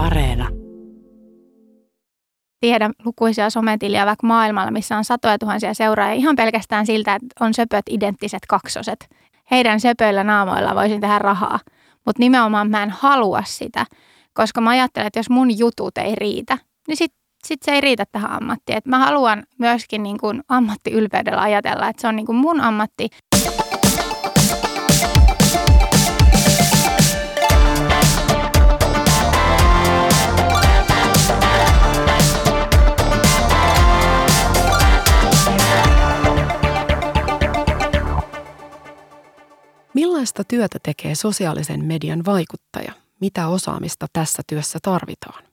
Areena. Tiedän lukuisia sometiliä vaikka maailmalla, missä on satoja tuhansia seuraajia ihan pelkästään siltä, että on söpöt identtiset kaksoset. Heidän söpöillä naamoilla voisin tehdä rahaa, mutta nimenomaan mä en halua sitä, koska mä ajattelen, että jos mun jutut ei riitä, niin sit, sit se ei riitä tähän ammattiin. Et mä haluan myöskin niin kuin ammattiylpeydellä ajatella, että se on niin kuin mun ammatti. Millaista työtä tekee sosiaalisen median vaikuttaja? Mitä osaamista tässä työssä tarvitaan?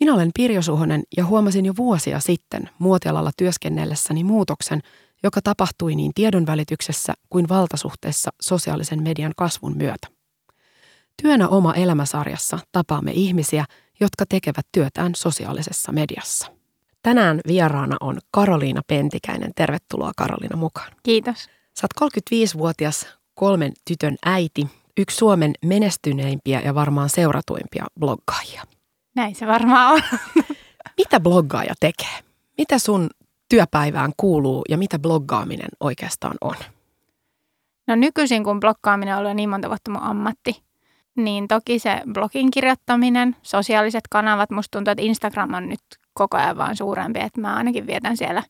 Minä olen Pirjo Suhonen ja huomasin jo vuosia sitten muotialalla työskennellessäni muutoksen, joka tapahtui niin tiedonvälityksessä kuin valtasuhteessa sosiaalisen median kasvun myötä. Työnä oma elämäsarjassa tapaamme ihmisiä, jotka tekevät työtään sosiaalisessa mediassa. Tänään vieraana on Karoliina Pentikäinen. Tervetuloa Karoliina mukaan. Kiitos. Sä oot 35-vuotias kolmen tytön äiti, yksi Suomen menestyneimpiä ja varmaan seuratuimpia bloggaajia. Näin se varmaan on. Mitä bloggaaja tekee? Mitä sun työpäivään kuuluu ja mitä bloggaaminen oikeastaan on? No nykyisin, kun bloggaaminen on ollut niin monta vuotta mun ammatti, niin toki se blogin kirjoittaminen, sosiaaliset kanavat, musta tuntuu, että Instagram on nyt koko ajan vaan suurempi, että mä ainakin vietän siellä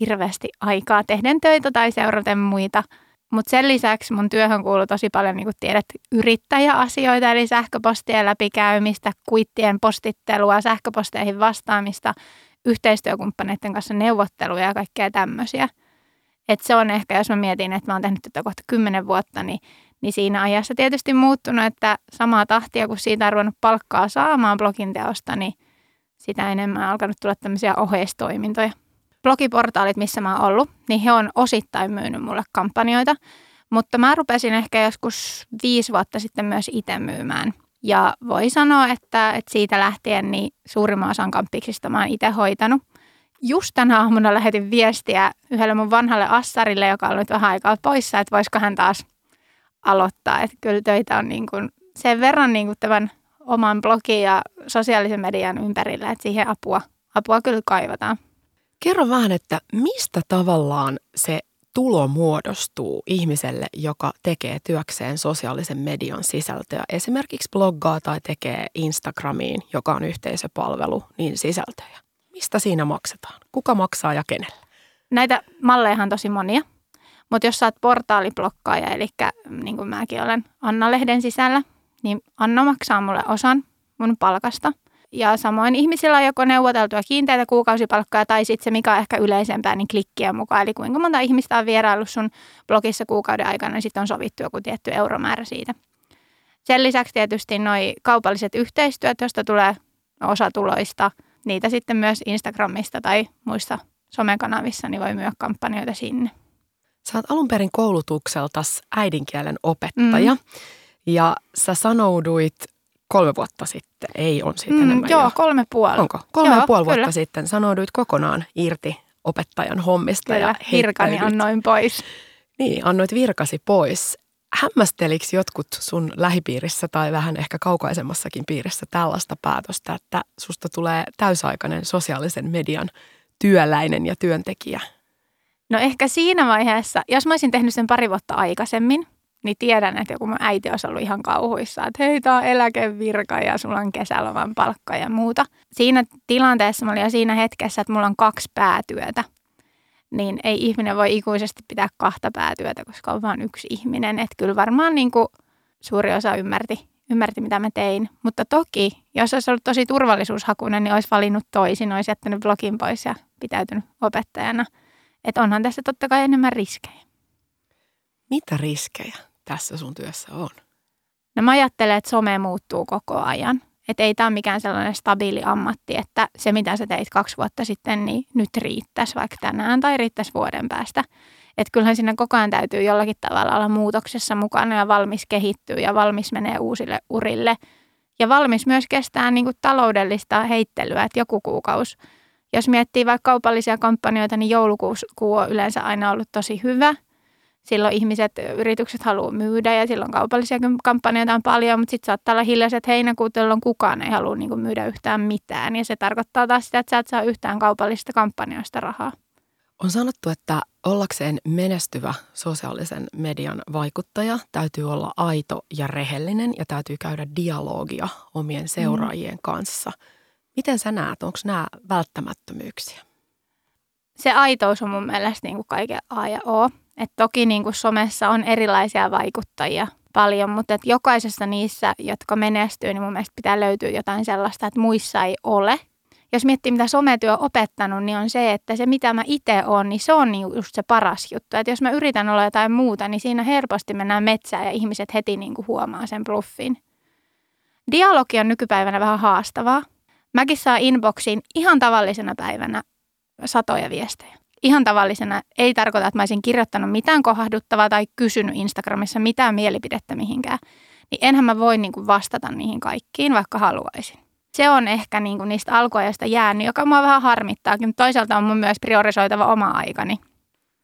hirveästi aikaa tehden töitä tai seuraten muita – mutta sen lisäksi mun työhön kuuluu tosi paljon, niin kuin tiedät, yrittäjäasioita, eli sähköpostien läpikäymistä, kuittien postittelua, sähköposteihin vastaamista, yhteistyökumppaneiden kanssa neuvotteluja ja kaikkea tämmöisiä. Et se on ehkä, jos mä mietin, että mä oon tehnyt tätä kohta kymmenen vuotta, niin, niin siinä ajassa tietysti muuttunut, että samaa tahtia, kun siitä on ruvennut palkkaa saamaan blogin teosta, niin sitä enemmän on alkanut tulla tämmöisiä oheistoimintoja blogiportaalit, missä mä oon ollut, niin he on osittain myynyt mulle kampanjoita. Mutta mä rupesin ehkä joskus viisi vuotta sitten myös itse myymään. Ja voi sanoa, että, että siitä lähtien niin suurimman osan kamppiksista mä oon itse hoitanut. Just tänä aamuna lähetin viestiä yhdelle mun vanhalle assarille, joka on nyt vähän aikaa poissa, että voisiko hän taas aloittaa. Että kyllä töitä on niin kuin sen verran niin kuin tämän oman blogin ja sosiaalisen median ympärillä, että siihen apua, apua kyllä kaivataan. Kerro vähän, että mistä tavallaan se tulo muodostuu ihmiselle, joka tekee työkseen sosiaalisen median sisältöä, esimerkiksi bloggaa tai tekee Instagramiin, joka on yhteisöpalvelu, niin sisältöjä. Mistä siinä maksetaan? Kuka maksaa ja kenelle? Näitä malleja on tosi monia, mutta jos saat portaaliblokkaaja, eli niin kuin mäkin olen Anna-lehden sisällä, niin Anna maksaa mulle osan mun palkasta – ja samoin ihmisillä on joko neuvoteltua kiinteitä kuukausipalkkoja tai sitten se, mikä on ehkä yleisempää, niin klikkien mukaan. Eli kuinka monta ihmistä on vieraillut sun blogissa kuukauden aikana, niin sitten on sovittu joku tietty euromäärä siitä. Sen lisäksi tietysti noi kaupalliset yhteistyöt, joista tulee osa tuloista, niitä sitten myös Instagramista tai muissa somekanavissa, niin voi myydä kampanjoita sinne. Sä oot alun perin koulutukselta äidinkielen opettaja mm. ja sä sanouduit kolme vuotta sitten, ei on siitä mm, enemmän Joo, jo. kolme puoli. Onko? Kolme joo, puoli vuotta kyllä. sitten sanouduit kokonaan irti opettajan hommista. Kyllä, ja virkani annoin pois. Niin, annoit virkasi pois. Hämmästelikö jotkut sun lähipiirissä tai vähän ehkä kaukaisemmassakin piirissä tällaista päätöstä, että susta tulee täysaikainen sosiaalisen median työläinen ja työntekijä? No ehkä siinä vaiheessa, jos mä olisin tehnyt sen pari vuotta aikaisemmin – niin tiedän, että joku mun äiti olisi ollut ihan kauhuissa, että hei, tämä on eläkevirka ja sulla on kesäloman palkka ja muuta. Siinä tilanteessa mä olin jo siinä hetkessä, että mulla on kaksi päätyötä. Niin ei ihminen voi ikuisesti pitää kahta päätyötä, koska on vain yksi ihminen. Että kyllä varmaan niin kuin suuri osa ymmärti, ymmärti, mitä mä tein. Mutta toki, jos olisi ollut tosi turvallisuushakunen, niin olisi valinnut toisin, olisi jättänyt blogin pois ja pitäytynyt opettajana. Että onhan tässä totta kai enemmän riskejä. Mitä riskejä? Tässä sun työssä on? No mä ajattelen, että some muuttuu koko ajan. Että ei tämä ole mikään sellainen stabiili ammatti, että se mitä sä teit kaksi vuotta sitten, niin nyt riittäisi vaikka tänään tai riittäisi vuoden päästä. Että kyllähän sinne koko ajan täytyy jollakin tavalla olla muutoksessa mukana ja valmis kehittyä ja valmis menee uusille urille. Ja valmis myös kestää niin kuin taloudellista heittelyä, että joku kuukausi. Jos miettii vaikka kaupallisia kampanjoita, niin joulukuu on yleensä aina ollut tosi hyvä – silloin ihmiset, yritykset haluaa myydä ja silloin kaupallisia kampanjoita on paljon, mutta sitten saattaa olla hiljaiset heinäkuut, jolloin kukaan ei halua niin myydä yhtään mitään. Ja se tarkoittaa taas sitä, että sä et saa yhtään kaupallisista kampanjoista rahaa. On sanottu, että ollakseen menestyvä sosiaalisen median vaikuttaja täytyy olla aito ja rehellinen ja täytyy käydä dialogia omien mm. seuraajien mm. kanssa. Miten sä näet, onko nämä välttämättömyyksiä? Se aitous on mun mielestä niin kuin kaiken A ja O. Et toki niin kuin somessa on erilaisia vaikuttajia paljon, mutta et jokaisessa niissä, jotka menestyy, niin mun mielestä pitää löytyä jotain sellaista, että muissa ei ole – jos miettii, mitä sometyö on opettanut, niin on se, että se mitä mä itse olen, niin se on niin just se paras juttu. Että jos mä yritän olla jotain muuta, niin siinä helposti mennään metsään ja ihmiset heti niin kuin huomaa sen bluffin. Dialogi on nykypäivänä vähän haastavaa. Mäkin saa inboxiin ihan tavallisena päivänä satoja viestejä. Ihan tavallisena ei tarkoita, että mä olisin kirjoittanut mitään kohduttavaa tai kysynyt Instagramissa mitään mielipidettä mihinkään. Niin enhän mä voi niin kuin vastata niihin kaikkiin, vaikka haluaisin se on ehkä niin kuin niistä alkuajasta jäänyt, joka mua vähän harmittaakin, mutta toisaalta on mun myös priorisoitava oma aikani.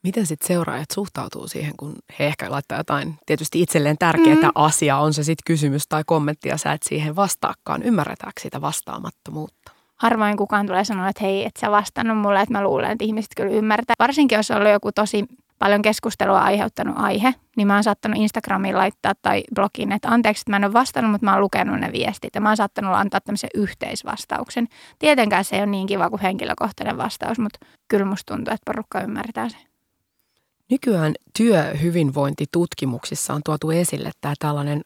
Miten sitten seuraajat suhtautuu siihen, kun he ehkä laittaa jotain tietysti itselleen tärkeää mm. asiaa, on se sitten kysymys tai kommentti ja sä et siihen vastaakaan. Ymmärretäänkö sitä vastaamattomuutta? Harvoin kukaan tulee sanoa, että hei, et sä vastannut mulle, että mä luulen, että ihmiset kyllä ymmärtää. Varsinkin jos on ollut joku tosi paljon keskustelua aiheuttanut aihe, niin mä oon saattanut Instagramiin laittaa tai blogiin, että anteeksi, että mä en ole vastannut, mutta mä oon lukenut ne viestit. Ja mä oon saattanut antaa tämmöisen yhteisvastauksen. Tietenkään se ei ole niin kiva kuin henkilökohtainen vastaus, mutta kyllä musta tuntuu, että porukka ymmärtää sen. Nykyään työhyvinvointitutkimuksissa on tuotu esille tämä tällainen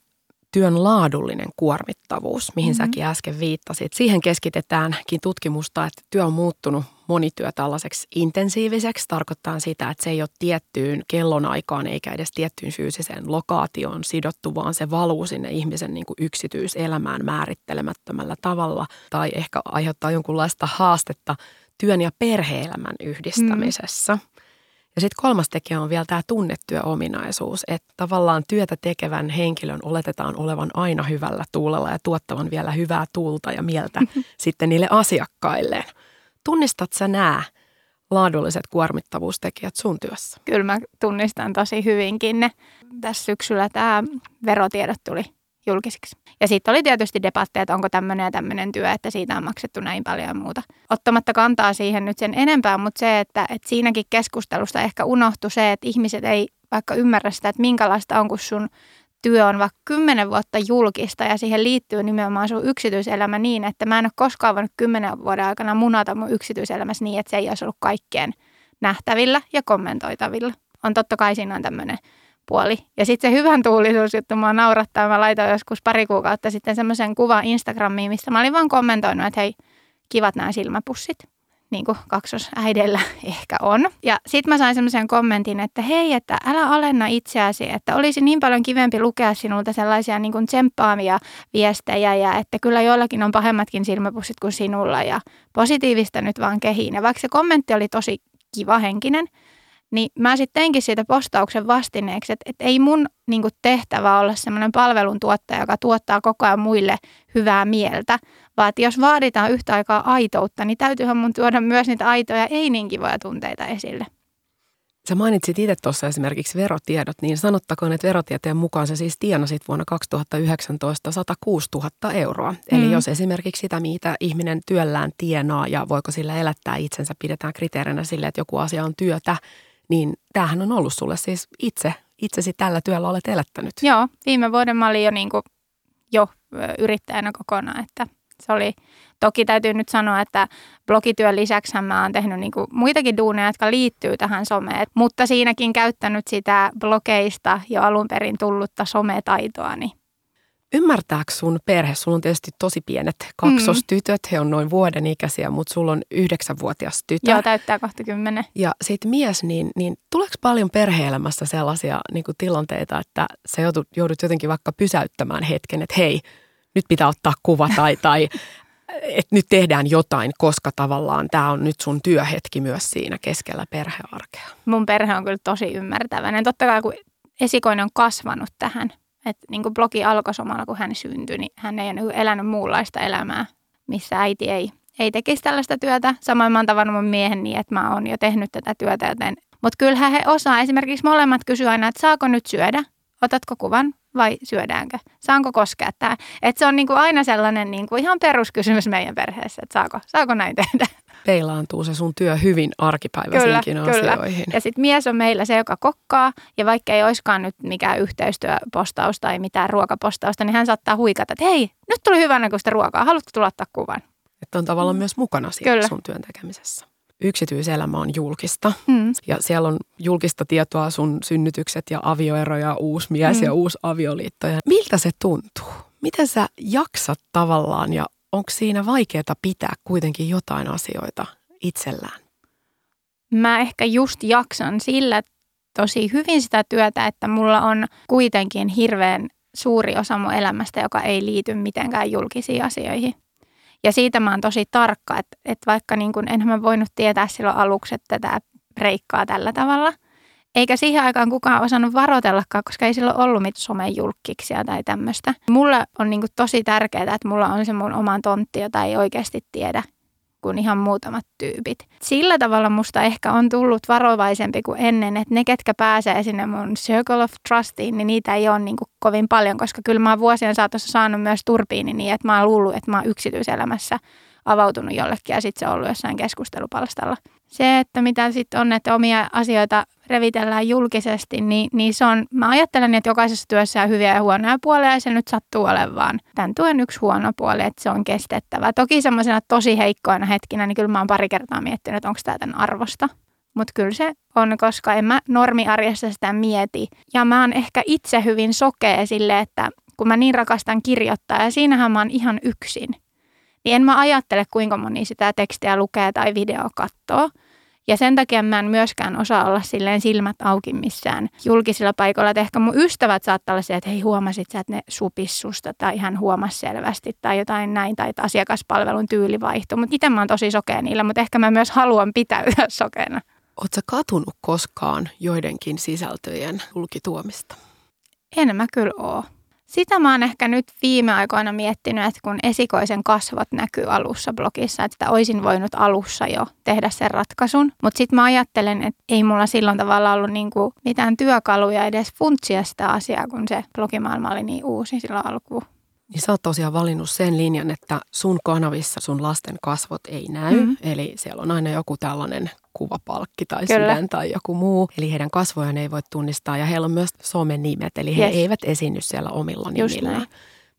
työn laadullinen kuormittavuus, mihin mm-hmm. säkin äsken viittasit. Siihen keskitetäänkin tutkimusta, että työ on muuttunut monityö tällaiseksi intensiiviseksi. Tarkoittaa sitä, että se ei ole tiettyyn kellonaikaan eikä edes tiettyyn fyysiseen lokaatioon sidottu, vaan se valuu sinne ihmisen niin kuin yksityiselämään määrittelemättömällä tavalla tai ehkä aiheuttaa jonkunlaista haastetta työn ja perheelämän yhdistämisessä. Mm. Ja sitten kolmas tekijä on vielä tämä tunnetyöominaisuus, että tavallaan työtä tekevän henkilön oletetaan olevan aina hyvällä tuulella ja tuottavan vielä hyvää tuulta ja mieltä sitten niille asiakkailleen. Tunnistat sä nämä laadulliset kuormittavuustekijät sun työssä? Kyllä mä tunnistan tosi hyvinkin ne. Tässä syksyllä tämä verotiedot tuli julkisiksi. Ja sitten oli tietysti debatteja, että onko tämmöinen ja tämmöinen työ, että siitä on maksettu näin paljon ja muuta. Ottamatta kantaa siihen nyt sen enempää, mutta se, että, että siinäkin keskustelusta ehkä unohtui se, että ihmiset ei vaikka ymmärrä sitä, että minkälaista on, kun sun työ on vaikka kymmenen vuotta julkista ja siihen liittyy nimenomaan sun yksityiselämä niin, että mä en ole koskaan voinut kymmenen vuoden aikana munata mun yksityiselämässä niin, että se ei olisi ollut kaikkien nähtävillä ja kommentoitavilla. On totta kai siinä on tämmöinen puoli. Ja sitten se hyvän tuulisuusjuttu mua naurattaa. Mä laitoin joskus pari kuukautta sitten semmoisen kuvan Instagramiin, missä mä olin vaan kommentoinut, että hei, kivat nämä silmäpussit. Niin kuin kaksosäidellä ehkä on. Ja sitten mä sain semmoisen kommentin, että hei, että älä alenna itseäsi, että olisi niin paljon kivempi lukea sinulta sellaisia niin kuin tsemppaamia viestejä ja että kyllä joillakin on pahemmatkin silmäpussit kuin sinulla ja positiivista nyt vaan kehiin. Ja vaikka se kommentti oli tosi kiva henkinen, niin mä sitten teinkin siitä postauksen vastineeksi, että, että ei mun niin kuin, tehtävä olla semmoinen palveluntuottaja, joka tuottaa koko ajan muille hyvää mieltä, vaan että jos vaaditaan yhtä aikaa aitoutta, niin täytyyhän mun tuoda myös niitä aitoja ei niin kivoja tunteita esille. Sä mainitsit itse tuossa esimerkiksi verotiedot, niin sanottakoon, että verotieteen mukaan sä siis tienasit vuonna 2019 106 000 euroa. Eli mm. jos esimerkiksi sitä, mitä ihminen työllään tienaa ja voiko sillä elättää itsensä, pidetään kriteerinä sille, että joku asia on työtä, niin tämähän on ollut sulle siis itse, itsesi tällä työllä olet elättänyt. Joo, viime vuoden mä olin jo, niin kuin, jo yrittäjänä kokonaan, että se oli, toki täytyy nyt sanoa, että blogityön lisäksi mä oon tehnyt niin muitakin duuneja, jotka liittyy tähän someen, mutta siinäkin käyttänyt sitä blogeista jo alun perin tullutta sometaitoa, niin Ymmärtääkö sun perhe, sulla on tietysti tosi pienet kaksostytöt, he on noin vuoden ikäisiä, mutta sulla on yhdeksänvuotias tytö. Joo, täyttää kohta kymmenen. Ja sitten mies, niin, niin tuleeko paljon perheelämässä sellaisia niin kuin tilanteita, että sä joudut, joudut jotenkin vaikka pysäyttämään hetken, että hei, nyt pitää ottaa kuva tai, tai että nyt tehdään jotain, koska tavallaan tämä on nyt sun työhetki myös siinä keskellä perhearkea. Mun perhe on kyllä tosi ymmärtäväinen. Totta kai kun esikoinen on kasvanut tähän, että niin kuin blogi alkoi samalla, kun hän syntyi, niin hän ei ole elänyt muunlaista elämää, missä äiti ei, ei tekisi tällaista työtä. Samoin mä oon tavannut mun miehen niin, että mä oon jo tehnyt tätä työtä, joten Mutta kyllähän he osaa. Esimerkiksi molemmat kysyy aina, että saako nyt syödä? Otatko kuvan vai syödäänkö? Saanko koskea tämä? Et se on niinku aina sellainen niinku ihan peruskysymys meidän perheessä, että saako, saako näin tehdä? Peilaantuu se sun työ hyvin arkipäiväisinkin kyllä, asioihin. Kyllä. Ja sitten mies on meillä se, joka kokkaa. Ja vaikka ei olisikaan nyt mikään yhteistyöpostaus tai mitään ruokapostausta, niin hän saattaa huikata, että hei, nyt tuli hyvän näköistä ruokaa. Haluatko tulla ottaa kuvan? Että on tavallaan myös mukana siinä kyllä. sun työn tekemisessä yksityiselämä on julkista. Mm. Ja siellä on julkista tietoa sun synnytykset ja avioeroja, uusi mies mm. ja uusi avioliitto. Ja miltä se tuntuu? Miten sä jaksat tavallaan ja onko siinä vaikeaa pitää kuitenkin jotain asioita itsellään? Mä ehkä just jaksan sillä tosi hyvin sitä työtä, että mulla on kuitenkin hirveän suuri osa mun elämästä, joka ei liity mitenkään julkisiin asioihin. Ja siitä mä oon tosi tarkka, että, että vaikka niin kun, enhän mä voinut tietää silloin aluksi, että tämä reikkaa tällä tavalla. Eikä siihen aikaan kukaan osannut varoitellakaan, koska ei silloin ollut mitään somejulkkiksia tai tämmöistä. Mulle on niin tosi tärkeää, että mulla on se mun oman tontti, jota ei oikeasti tiedä kuin ihan muutamat tyypit. Sillä tavalla musta ehkä on tullut varovaisempi kuin ennen, että ne, ketkä pääsee sinne mun Circle of Trustiin, niin niitä ei ole niin kuin kovin paljon, koska kyllä mä oon vuosien saatossa saanut myös turpiini niin, että mä oon luullut, että mä oon yksityiselämässä avautunut jollekin ja sitten se on ollut jossain keskustelupalstalla. Se, että mitä sitten on, että omia asioita revitellään julkisesti, niin, niin se on, mä ajattelen, että jokaisessa työssä on hyviä ja huonoja puolia ja se nyt sattuu olemaan tämän tuen yksi huono puoli, että se on kestettävä. Toki semmoisena tosi heikkoina hetkinä, niin kyllä mä oon pari kertaa miettinyt, että onko tämä tämän arvosta. Mutta kyllä se on, koska en mä normiarjessa sitä mieti. Ja mä oon ehkä itse hyvin sokea sille, että kun mä niin rakastan kirjoittaa ja siinähän mä oon ihan yksin. Niin en mä ajattele, kuinka moni sitä tekstiä lukee tai video katsoo. Ja sen takia mä en myöskään osaa olla silleen silmät auki missään julkisilla paikoilla. Että ehkä mun ystävät saattaa olla se, että hei huomasit sä, että ne supissusta tai hän huomasi selvästi tai jotain näin tai että asiakaspalvelun tyyli vaihtui. Mutta itse mä oon tosi sokea niillä, mutta ehkä mä myös haluan pitäytyä sokeena. Oletko katunut koskaan joidenkin sisältöjen julkituomista? En mä kyllä oo. Sitä mä oon ehkä nyt viime aikoina miettinyt, että kun esikoisen kasvot näkyy alussa blogissa, että olisin voinut alussa jo tehdä sen ratkaisun. Mutta sitten mä ajattelen, että ei mulla silloin tavalla ollut niinku mitään työkaluja edes funtsia sitä asiaa, kun se blogimaailma oli niin uusi silloin alkuun. Niin sä oot tosiaan valinnut sen linjan, että sun kanavissa sun lasten kasvot ei näy. Mm-hmm. Eli siellä on aina joku tällainen kuvapalkki tai Kyllä. sydän tai joku muu. Eli heidän kasvojaan ei voi tunnistaa ja heillä on myös somenimet, eli he yes. eivät esiinny siellä omilla nimillään.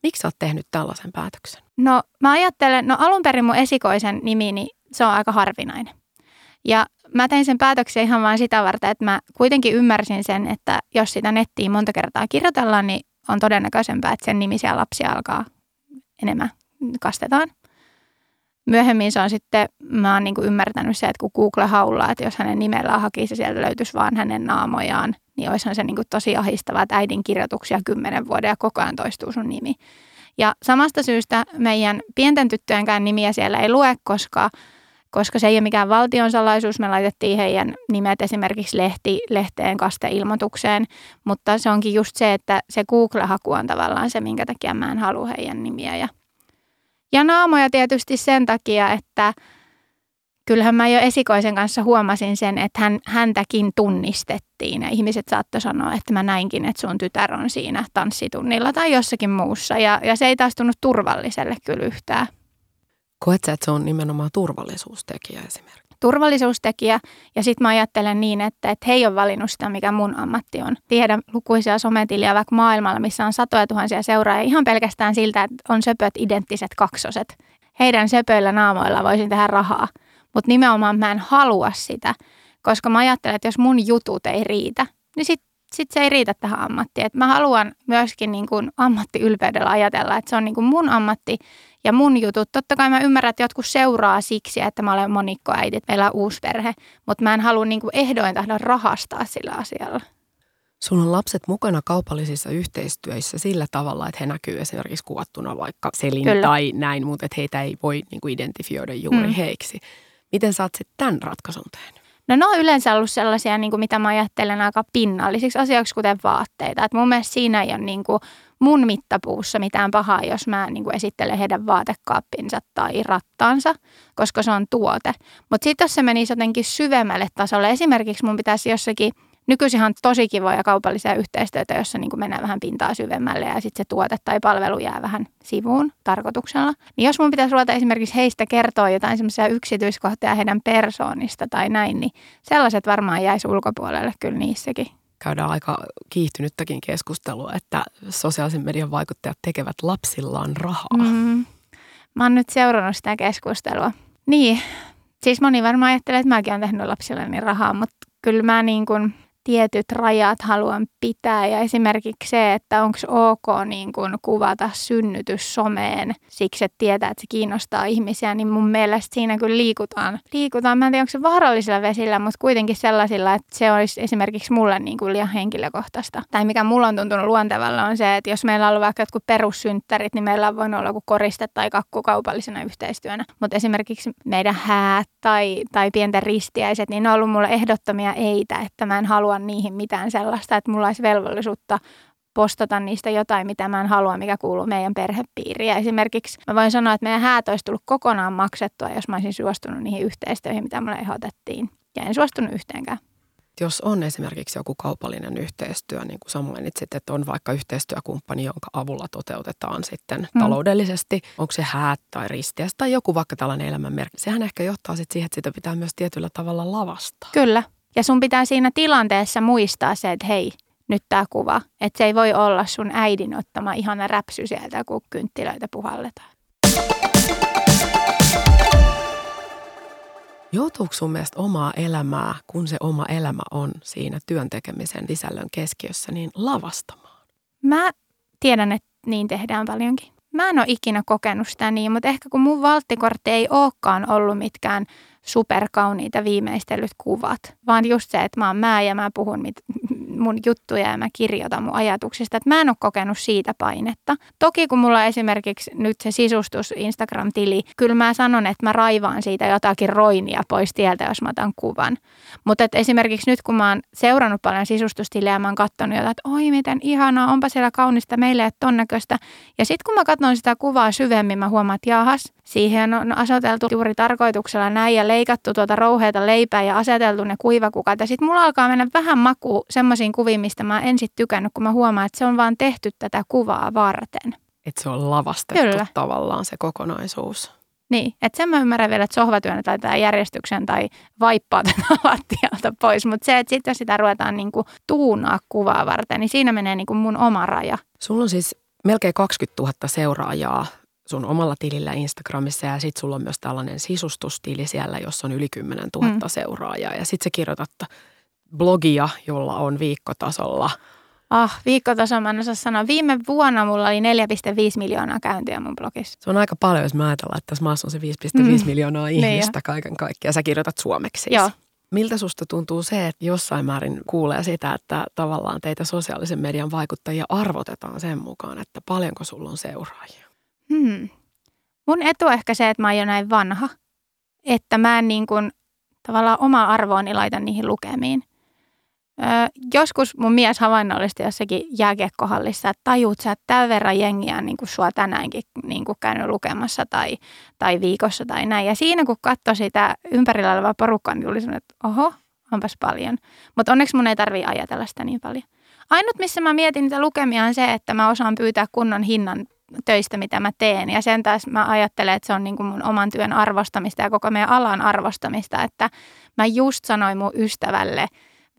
Miksi sä oot tehnyt tällaisen päätöksen? No mä ajattelen, no alun perin mun esikoisen nimi, niin se on aika harvinainen. Ja mä tein sen päätöksen ihan vain sitä varten, että mä kuitenkin ymmärsin sen, että jos sitä nettiin monta kertaa kirjoitellaan, niin on todennäköisempää, että sen nimisiä lapsia alkaa enemmän kastetaan. Myöhemmin se on sitten, mä oon niin kuin ymmärtänyt se, että kun Google haulaa, että jos hänen nimellään hakisi, sieltä löytyisi vaan hänen naamojaan, niin olisihan se niin kuin tosi ahistavaa, että äidin kirjoituksia kymmenen vuoden ja koko ajan toistuu sun nimi. Ja samasta syystä meidän pienten tyttöjenkään nimiä siellä ei lue, koska koska se ei ole mikään valtion salaisuus. Me laitettiin heidän nimet esimerkiksi lehti, lehteen kasteilmoitukseen, mutta se onkin just se, että se Google-haku on tavallaan se, minkä takia mä en halua heidän nimiä. Ja, ja naamoja tietysti sen takia, että kyllähän mä jo esikoisen kanssa huomasin sen, että hän, häntäkin tunnistettiin ja ihmiset saattoi sanoa, että mä näinkin, että sun tytär on siinä tanssitunnilla tai jossakin muussa ja, ja se ei taas tunnu turvalliselle kyllä yhtään. Koet sä, että se on nimenomaan turvallisuustekijä esimerkiksi? Turvallisuustekijä ja sitten mä ajattelen niin, että, että he ei ole valinnut sitä, mikä mun ammatti on. Tiedän lukuisia sometiliä vaikka maailmalla, missä on satoja tuhansia seuraajia ihan pelkästään siltä, että on söpöt identtiset kaksoset. Heidän söpöillä naamoilla voisin tehdä rahaa, mutta nimenomaan mä en halua sitä, koska mä ajattelen, että jos mun jutut ei riitä, niin sitten sit se ei riitä tähän ammattiin. Et mä haluan myöskin niin kuin ammattiylpeydellä ajatella, että se on niin kuin mun ammatti ja mun jutut. Totta kai mä ymmärrän, että jotkut seuraa siksi, että mä olen monikkoäiti, että meillä on uusi perhe, mutta mä en halua niin kuin ehdoin tahdon rahastaa sillä asialla. Sulla on lapset mukana kaupallisissa yhteistyöissä sillä tavalla, että he näkyy esimerkiksi kuvattuna vaikka selin Kyllä. tai näin, mutta että heitä ei voi niin kuin identifioida juuri mm. heiksi. Miten sä oot sitten tämän ratkaisun tehnyt? No ne on yleensä ollut sellaisia, niin kuin mitä mä ajattelen aika pinnallisiksi asioiksi, kuten vaatteita. Et mun mielestä siinä ei ole niin kuin mun mittapuussa mitään pahaa, jos mä niin kuin esittelen heidän vaatekaappinsa tai rattaansa, koska se on tuote. Mutta sitten jos se menisi jotenkin syvemmälle tasolle, esimerkiksi mun pitäisi jossakin – Nykyisin on tosi kivoja kaupallisia yhteistyötä, jossa niin mennään vähän pintaa syvemmälle ja sitten se tuote tai palvelu jää vähän sivuun tarkoituksella. Niin jos mun pitäisi ruveta esimerkiksi heistä kertoa jotain semmoisia yksityiskohtia heidän persoonista tai näin, niin sellaiset varmaan jäisi ulkopuolelle kyllä niissäkin käydään aika kiihtynyttäkin keskustelua, että sosiaalisen median vaikuttajat tekevät lapsillaan rahaa. Mm. Mä oon nyt seurannut sitä keskustelua. Niin, siis moni varmaan ajattelee, että mäkin olen tehnyt lapsilleni rahaa, mutta kyllä mä niin kuin tietyt rajat haluan pitää ja esimerkiksi se, että onko ok niin kuin kuvata synnytys someen siksi, että tietää, että se kiinnostaa ihmisiä, niin mun mielestä siinä kyllä liikutaan. Liikutaan, mä en tiedä, onko se vaarallisilla vesillä, mutta kuitenkin sellaisilla, että se olisi esimerkiksi mulle niin kuin liian henkilökohtaista. Tai mikä mulla on tuntunut luontevalla on se, että jos meillä on ollut vaikka jotkut perussynttärit, niin meillä on voinut olla joku koriste tai kakku kaupallisena yhteistyönä. Mutta esimerkiksi meidän häät tai, tai pienten ristiäiset, niin ne on ollut mulle ehdottomia eitä, että mä en halua halua niihin mitään sellaista, että mulla olisi velvollisuutta postata niistä jotain, mitä mä en halua, mikä kuuluu meidän perhepiiriin. Esimerkiksi mä voin sanoa, että meidän häät olisi tullut kokonaan maksettua, jos mä olisin suostunut niihin yhteistyöihin, mitä mulle ehdotettiin. Ja en suostunut yhteenkään. Jos on esimerkiksi joku kaupallinen yhteistyö, niin kuin sä mainitsit, että on vaikka yhteistyökumppani, jonka avulla toteutetaan sitten mm. taloudellisesti, onko se häät tai ristiäs tai joku vaikka tällainen elämänmerkki, sehän ehkä johtaa sitten siihen, että sitä pitää myös tietyllä tavalla lavastaa. Kyllä, ja sun pitää siinä tilanteessa muistaa se, että hei, nyt tämä kuva. Että se ei voi olla sun äidin ottama ihana räpsy sieltä, kun kynttilöitä puhalletaan. Joutuuko sun mielestä omaa elämää, kun se oma elämä on siinä työntekemisen sisällön keskiössä, niin lavastamaan? Mä tiedän, että niin tehdään paljonkin. Mä en ole ikinä kokenut sitä niin, mutta ehkä kun mun valttikortti ei olekaan ollut mitkään superkauniita viimeistellyt kuvat, vaan just se, että mä oon mä ja mä puhun mit, mun juttuja ja mä kirjoitan mun ajatuksista, että mä en ole kokenut siitä painetta. Toki kun mulla on esimerkiksi nyt se sisustus Instagram-tili, kyllä mä sanon, että mä raivaan siitä jotakin roinia pois tieltä, jos mä otan kuvan. Mutta esimerkiksi nyt kun mä oon seurannut paljon sisustustilejä, mä oon katsonut jotain, että oi miten ihanaa, onpa siellä kaunista meille ja ton näköistä. Ja sitten kun mä katson sitä kuvaa syvemmin, mä huomaan, että jahas, siihen on aseteltu juuri tarkoituksella näin ja leikattu tuota rouheita leipää ja aseteltu ne kuivakukat. Ja sitten mulla alkaa mennä vähän maku semmoisiin kuviin, mistä mä en sitten tykännyt, kun mä huomaan, että se on vaan tehty tätä kuvaa varten. Että se on lavastettu Kyllä. tavallaan se kokonaisuus. Niin, että sen mä ymmärrän vielä, että sohvatyönä tai tämä järjestyksen tai vaippaa tätä lattialta pois. Mutta se, että sitten jos sitä ruvetaan niinku tuunaa kuvaa varten, niin siinä menee niinku mun oma raja. Sulla on siis melkein 20 000 seuraajaa sun omalla tilillä Instagramissa ja sitten sulla on myös tällainen sisustustili siellä, jossa on yli 10 000 mm. seuraajaa. Ja sitten sä kirjoitat blogia, jolla on viikkotasolla Ah, viikkotaso mä en osaa sanoa. Viime vuonna mulla oli 4,5 miljoonaa käyntiä mun blogissa. Se on aika paljon, jos mä ajatellaan, että tässä maassa on se 5,5 mm. miljoonaa niin ihmistä niin kaiken kaikkiaan. Sä kirjoitat suomeksi siis. Joo. Miltä susta tuntuu se, että jossain määrin kuulee sitä, että tavallaan teitä sosiaalisen median vaikuttajia arvotetaan sen mukaan, että paljonko sulla on seuraajia? Hmm. Mun etu on ehkä se, että mä oon jo näin vanha, että mä en niin kuin, tavallaan oma arvooni laita niihin lukemiin. Öö, joskus mun mies havainnollisti jossakin jääkiekkohallissa, että tajuut sä, että tämän verran jengiä on niin kuin sua tänäänkin niin kuin käynyt lukemassa tai, tai viikossa tai näin. Ja siinä kun katsoi sitä ympärillä olevaa porukkaa, niin tuli että oho, onpas paljon. Mutta onneksi mun ei tarvii ajatella sitä niin paljon. Ainut, missä mä mietin niitä lukemia on se, että mä osaan pyytää kunnon hinnan töistä, mitä mä teen. Ja sen taas mä ajattelen, että se on niin kuin mun oman työn arvostamista ja koko meidän alan arvostamista. Että mä just sanoin mun ystävälle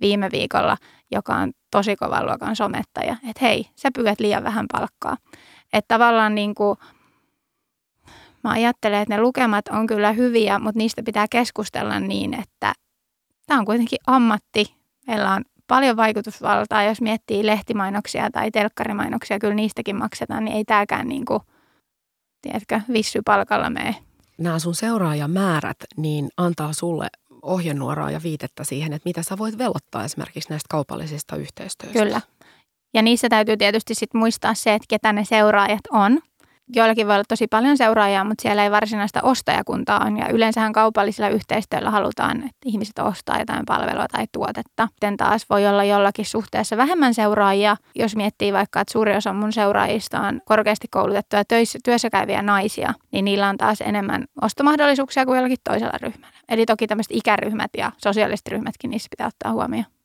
viime viikolla, joka on tosi kovan luokan somettaja, että hei, sä pyydät liian vähän palkkaa. Että tavallaan niin kuin, mä ajattelen, että ne lukemat on kyllä hyviä, mutta niistä pitää keskustella niin, että tämä on kuitenkin ammatti. Meillä on paljon vaikutusvaltaa, jos miettii lehtimainoksia tai telkkarimainoksia, kyllä niistäkin maksetaan, niin ei tämäkään niin kuin, tiedätkö, palkalla mene. Nämä sun seuraajamäärät niin antaa sulle ohjenuoraa ja viitettä siihen, että mitä sä voit velottaa esimerkiksi näistä kaupallisista yhteistyöstä. Kyllä. Ja niissä täytyy tietysti sit muistaa se, että ketä ne seuraajat on. Joillakin voi olla tosi paljon seuraajia, mutta siellä ei varsinaista ostajakuntaa on. Ja yleensähän kaupallisilla yhteistyöllä halutaan, että ihmiset ostaa jotain palvelua tai tuotetta. Sitten taas voi olla jollakin suhteessa vähemmän seuraajia. Jos miettii vaikka, että suuri osa mun seuraajista on korkeasti koulutettuja töissä, työssä käyviä naisia, niin niillä on taas enemmän ostomahdollisuuksia kuin jollakin toisella ryhmällä. Eli toki tämmöiset ikäryhmät ja sosiaaliset ryhmätkin, niissä pitää ottaa huomioon.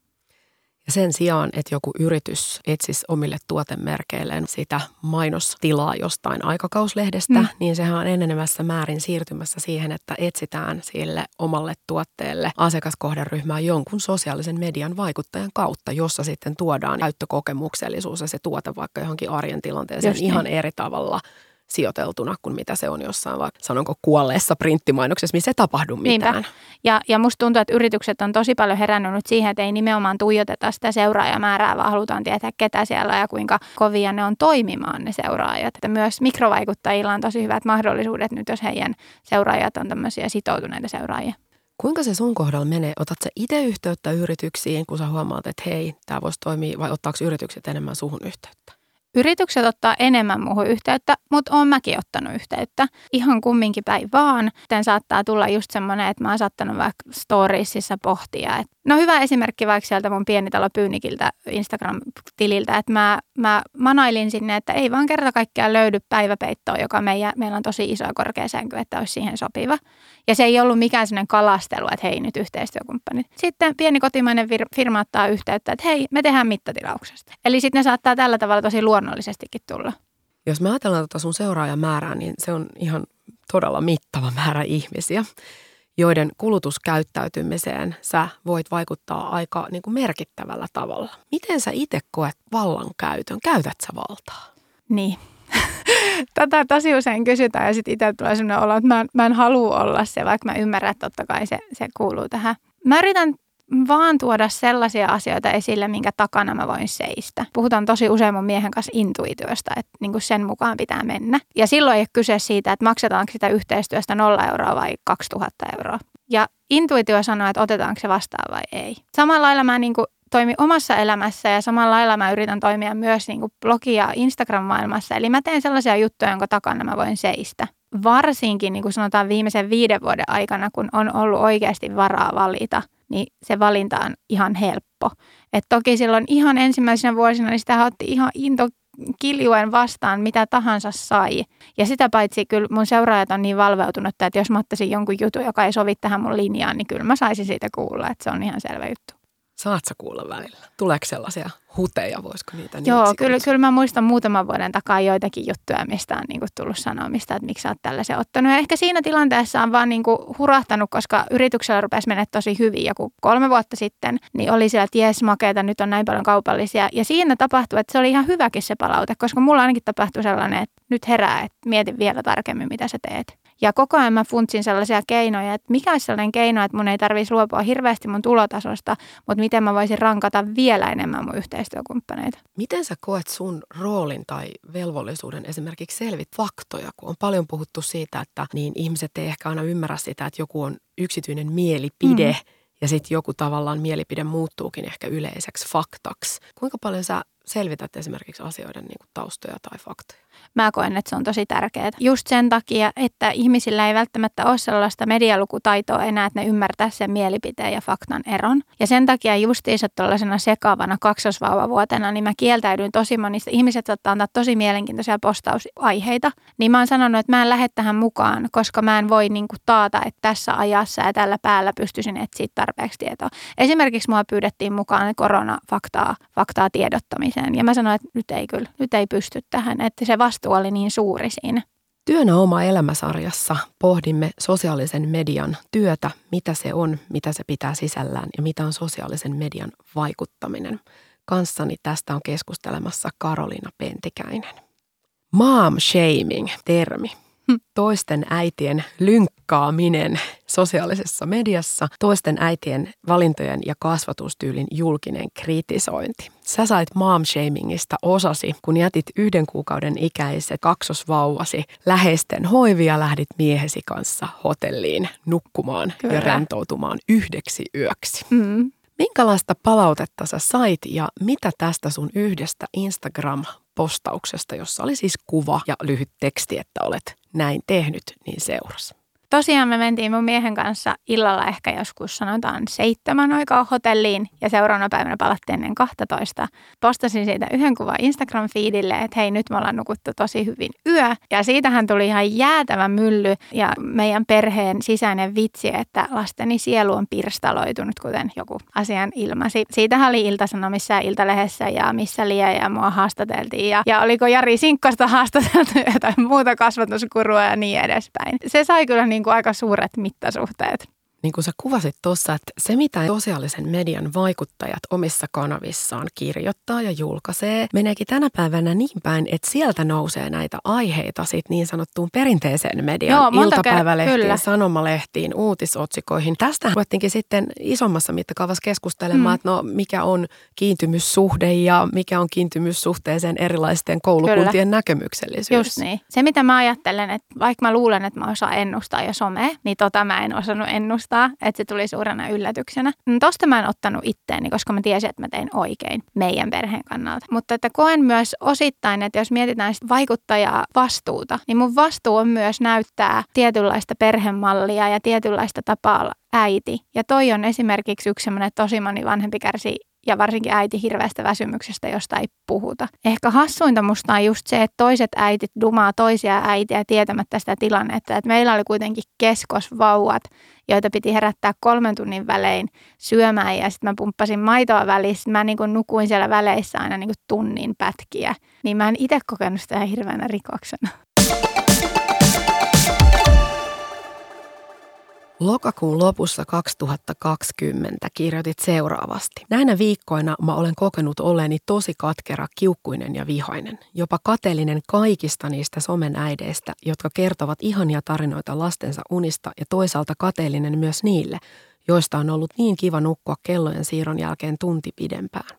Ja sen sijaan, että joku yritys etsisi omille tuotemerkeilleen sitä mainostilaa jostain aikakauslehdestä, mm. niin sehän on enenevässä määrin siirtymässä siihen, että etsitään sille omalle tuotteelle asiakaskohderyhmää jonkun sosiaalisen median vaikuttajan kautta, jossa sitten tuodaan käyttökokemuksellisuus ja se tuote vaikka johonkin arjen tilanteeseen Just ihan niin. eri tavalla sijoiteltuna kuin mitä se on jossain vaikka sanonko kuolleessa printtimainoksessa, missä ei tapahdu mitään. Niinpä. Ja, ja musta tuntuu, että yritykset on tosi paljon herännyt nyt siihen, että ei nimenomaan tuijoteta sitä seuraajamäärää, vaan halutaan tietää, ketä siellä ja kuinka kovia ne on toimimaan ne seuraajat. Että myös mikrovaikuttajilla on tosi hyvät mahdollisuudet nyt, jos heidän seuraajat on tämmöisiä sitoutuneita seuraajia. Kuinka se sun kohdalla menee? Otat sä itse yhteyttä yrityksiin, kun sä huomaat, että hei, tämä voisi toimia, vai ottaako yritykset enemmän suhun yhteyttä? Yritykset ottaa enemmän muuhun yhteyttä, mutta oon mäkin ottanut yhteyttä. Ihan kumminkin päin vaan. Sitten saattaa tulla just semmoinen, että mä oon saattanut vaikka storiesissa pohtia, että No hyvä esimerkki vaikka sieltä mun pienitalo Pyynikiltä Instagram-tililtä, että mä, mä manailin sinne, että ei vaan kerta kaikkiaan löydy päiväpeittoa, joka meidän, meillä on tosi iso ja korkea sänky, että olisi siihen sopiva. Ja se ei ollut mikään sellainen kalastelu, että hei nyt yhteistyökumppanit. Sitten pieni kotimainen firma ottaa yhteyttä, että hei me tehdään mittatilauksesta. Eli sitten ne saattaa tällä tavalla tosi luonnollisestikin tulla. Jos mä ajatellaan tuota sun seuraajamäärää, niin se on ihan todella mittava määrä ihmisiä joiden kulutuskäyttäytymiseen sä voit vaikuttaa aika niin kuin merkittävällä tavalla. Miten sä itse koet vallankäytön? Käytät sä valtaa? Niin. Tätä tosi usein kysytään ja sitten itse tulee sellainen olo, että mä, mä en halua olla se, vaikka mä ymmärrän, että totta kai se, se kuuluu tähän. Mä yritän vaan tuoda sellaisia asioita esille, minkä takana mä voin seistä. Puhutaan tosi usein mun miehen kanssa intuitiosta, että niin kuin sen mukaan pitää mennä. Ja silloin ei ole kyse siitä, että maksetaanko sitä yhteistyöstä nolla euroa vai 2000 euroa. Ja intuitio sanoo, että otetaanko se vastaan vai ei. Samalla lailla mä niin kuin toimi omassa elämässä ja samalla lailla mä yritän toimia myös niin kuin blogi- ja Instagram-maailmassa. Eli mä teen sellaisia juttuja, jonka takana mä voin seistä. Varsinkin niin kuin sanotaan viimeisen viiden vuoden aikana, kun on ollut oikeasti varaa valita – niin se valinta on ihan helppo. Et toki silloin ihan ensimmäisenä vuosina niin sitä otti ihan into kiljuen vastaan mitä tahansa sai. Ja sitä paitsi kyllä mun seuraajat on niin valveutunut, että jos mä ottaisin jonkun jutun, joka ei sovi tähän mun linjaan, niin kyllä mä saisin siitä kuulla, että se on ihan selvä juttu. Saat sä kuulla välillä? Tuleeko sellaisia huteja, voisiko niitä Joo, niin kyllä, kyllä mä muistan muutaman vuoden takaa joitakin juttuja, mistä on niin kuin tullut sanomista, että miksi sä oot tällaisen ottanut. Ja ehkä siinä tilanteessa on vaan niin kuin hurahtanut, koska yrityksellä rupesi mennä tosi hyvin. Ja kun kolme vuotta sitten, niin oli siellä, että jes makeita, nyt on näin paljon kaupallisia. Ja siinä tapahtui, että se oli ihan hyväkin se palaute, koska mulla ainakin tapahtui sellainen, että nyt herää, että mietin vielä tarkemmin, mitä sä teet. Ja koko ajan mä funtsin sellaisia keinoja, että mikä olisi sellainen keino, että mun ei tarvitsisi luopua hirveästi mun tulotasosta, mutta miten mä voisin rankata vielä enemmän mun yhteistyökumppaneita. Miten sä koet sun roolin tai velvollisuuden esimerkiksi selvit faktoja, kun on paljon puhuttu siitä, että niin ihmiset ei ehkä aina ymmärrä sitä, että joku on yksityinen mielipide mm. ja sitten joku tavallaan mielipide muuttuukin ehkä yleiseksi faktaksi. Kuinka paljon sä selvität esimerkiksi asioiden niin kuin taustoja tai faktoja? Mä koen, että se on tosi tärkeää. Just sen takia, että ihmisillä ei välttämättä ole sellaista medialukutaitoa enää, että ne ymmärtää sen mielipiteen ja faktan eron. Ja sen takia justiinsa tuollaisena sekaavana kaksosvauvavuotena, niin mä kieltäydyin tosi monista. Ihmiset saattaa antaa tosi mielenkiintoisia postausaiheita. Niin mä oon sanonut, että mä en lähde tähän mukaan, koska mä en voi niin kuin taata, että tässä ajassa ja tällä päällä pystyisin etsiä tarpeeksi tietoa. Esimerkiksi mua pyydettiin mukaan koronafaktaa faktaa tiedottamiseen. Ja mä sanoin, että nyt ei kyllä, nyt ei pysty tähän. Että se vastuu oli niin suuri siinä. Työnä oma elämäsarjassa pohdimme sosiaalisen median työtä, mitä se on, mitä se pitää sisällään ja mitä on sosiaalisen median vaikuttaminen. Kanssani tästä on keskustelemassa Karolina Pentikäinen. Mom shaming, termi toisten äitien lynkkaaminen sosiaalisessa mediassa, toisten äitien valintojen ja kasvatustyylin julkinen kritisointi. Sä sait momshamingista osasi, kun jätit yhden kuukauden ikäiset kaksosvauvasi läheisten hoivia lähdit miehesi kanssa hotelliin nukkumaan Kyllä. ja rentoutumaan yhdeksi yöksi. Mm. Minkälaista palautetta sä sait ja mitä tästä sun yhdestä Instagram postauksesta, jossa oli siis kuva ja lyhyt teksti, että olet näin tehnyt, niin seurasi. Tosiaan me mentiin mun miehen kanssa illalla ehkä joskus sanotaan seitsemän aikaa hotelliin ja seuraavana päivänä palattiin ennen 12. Postasin siitä yhden kuvan Instagram-feedille, että hei nyt me ollaan nukuttu tosi hyvin yö. Ja siitähän tuli ihan jäätävä mylly ja meidän perheen sisäinen vitsi, että lasteni sielu on pirstaloitunut, kuten joku asian ilmasi. Siitähän oli Iltasanomissa ja Iltalehdessä ja missä lie ja mua haastateltiin. Ja, ja oliko Jari Sinkkosta haastateltu jotain muuta kasvatuskurua ja niin edespäin. Se sai kyllä niin niin kuin aika suuret mittasuhteet niin kuin sä kuvasit tuossa, että se mitä sosiaalisen median vaikuttajat omissa kanavissaan kirjoittaa ja julkaisee, meneekin tänä päivänä niin päin, että sieltä nousee näitä aiheita sit niin sanottuun perinteiseen median, Joo, iltapäivälehtiin, kyllä. sanomalehtiin, uutisotsikoihin. Tästä ruvettiinkin sitten isommassa mittakaavassa keskustelemaan, mm. että no mikä on kiintymyssuhde ja mikä on kiintymyssuhteeseen erilaisten koulukuntien kyllä. näkemyksellisyys. Just niin. Se mitä mä ajattelen, että vaikka mä luulen, että mä osaan ennustaa jo some, niin tota mä en osannut ennustaa ennustaa, että se tuli suurena yllätyksenä. No tosta mä en ottanut itteeni, koska mä tiesin, että mä tein oikein meidän perheen kannalta. Mutta että koen myös osittain, että jos mietitään vaikuttajaa vastuuta, niin mun vastuu on myös näyttää tietynlaista perhemallia ja tietynlaista tapaa äiti. Ja toi on esimerkiksi yksi semmoinen, että tosi moni vanhempi kärsii ja varsinkin äiti hirveästä väsymyksestä, josta ei puhuta. Ehkä hassuinta musta on just se, että toiset äitit dumaa toisia äitiä tietämättä sitä tilannetta. Että meillä oli kuitenkin keskosvauvat, joita piti herättää kolmen tunnin välein syömään ja sitten mä pumppasin maitoa välissä. Mä niin nukuin siellä väleissä aina niin tunnin pätkiä. Niin mä en itse kokenut sitä hirveänä rikoksena. Lokakuun lopussa 2020 kirjoitit seuraavasti. Näinä viikkoina mä olen kokenut olleeni tosi katkera, kiukkuinen ja vihainen. Jopa kateellinen kaikista niistä somen äideistä, jotka kertovat ihania tarinoita lastensa unista ja toisaalta kateellinen myös niille, joista on ollut niin kiva nukkua kellojen siirron jälkeen tunti pidempään.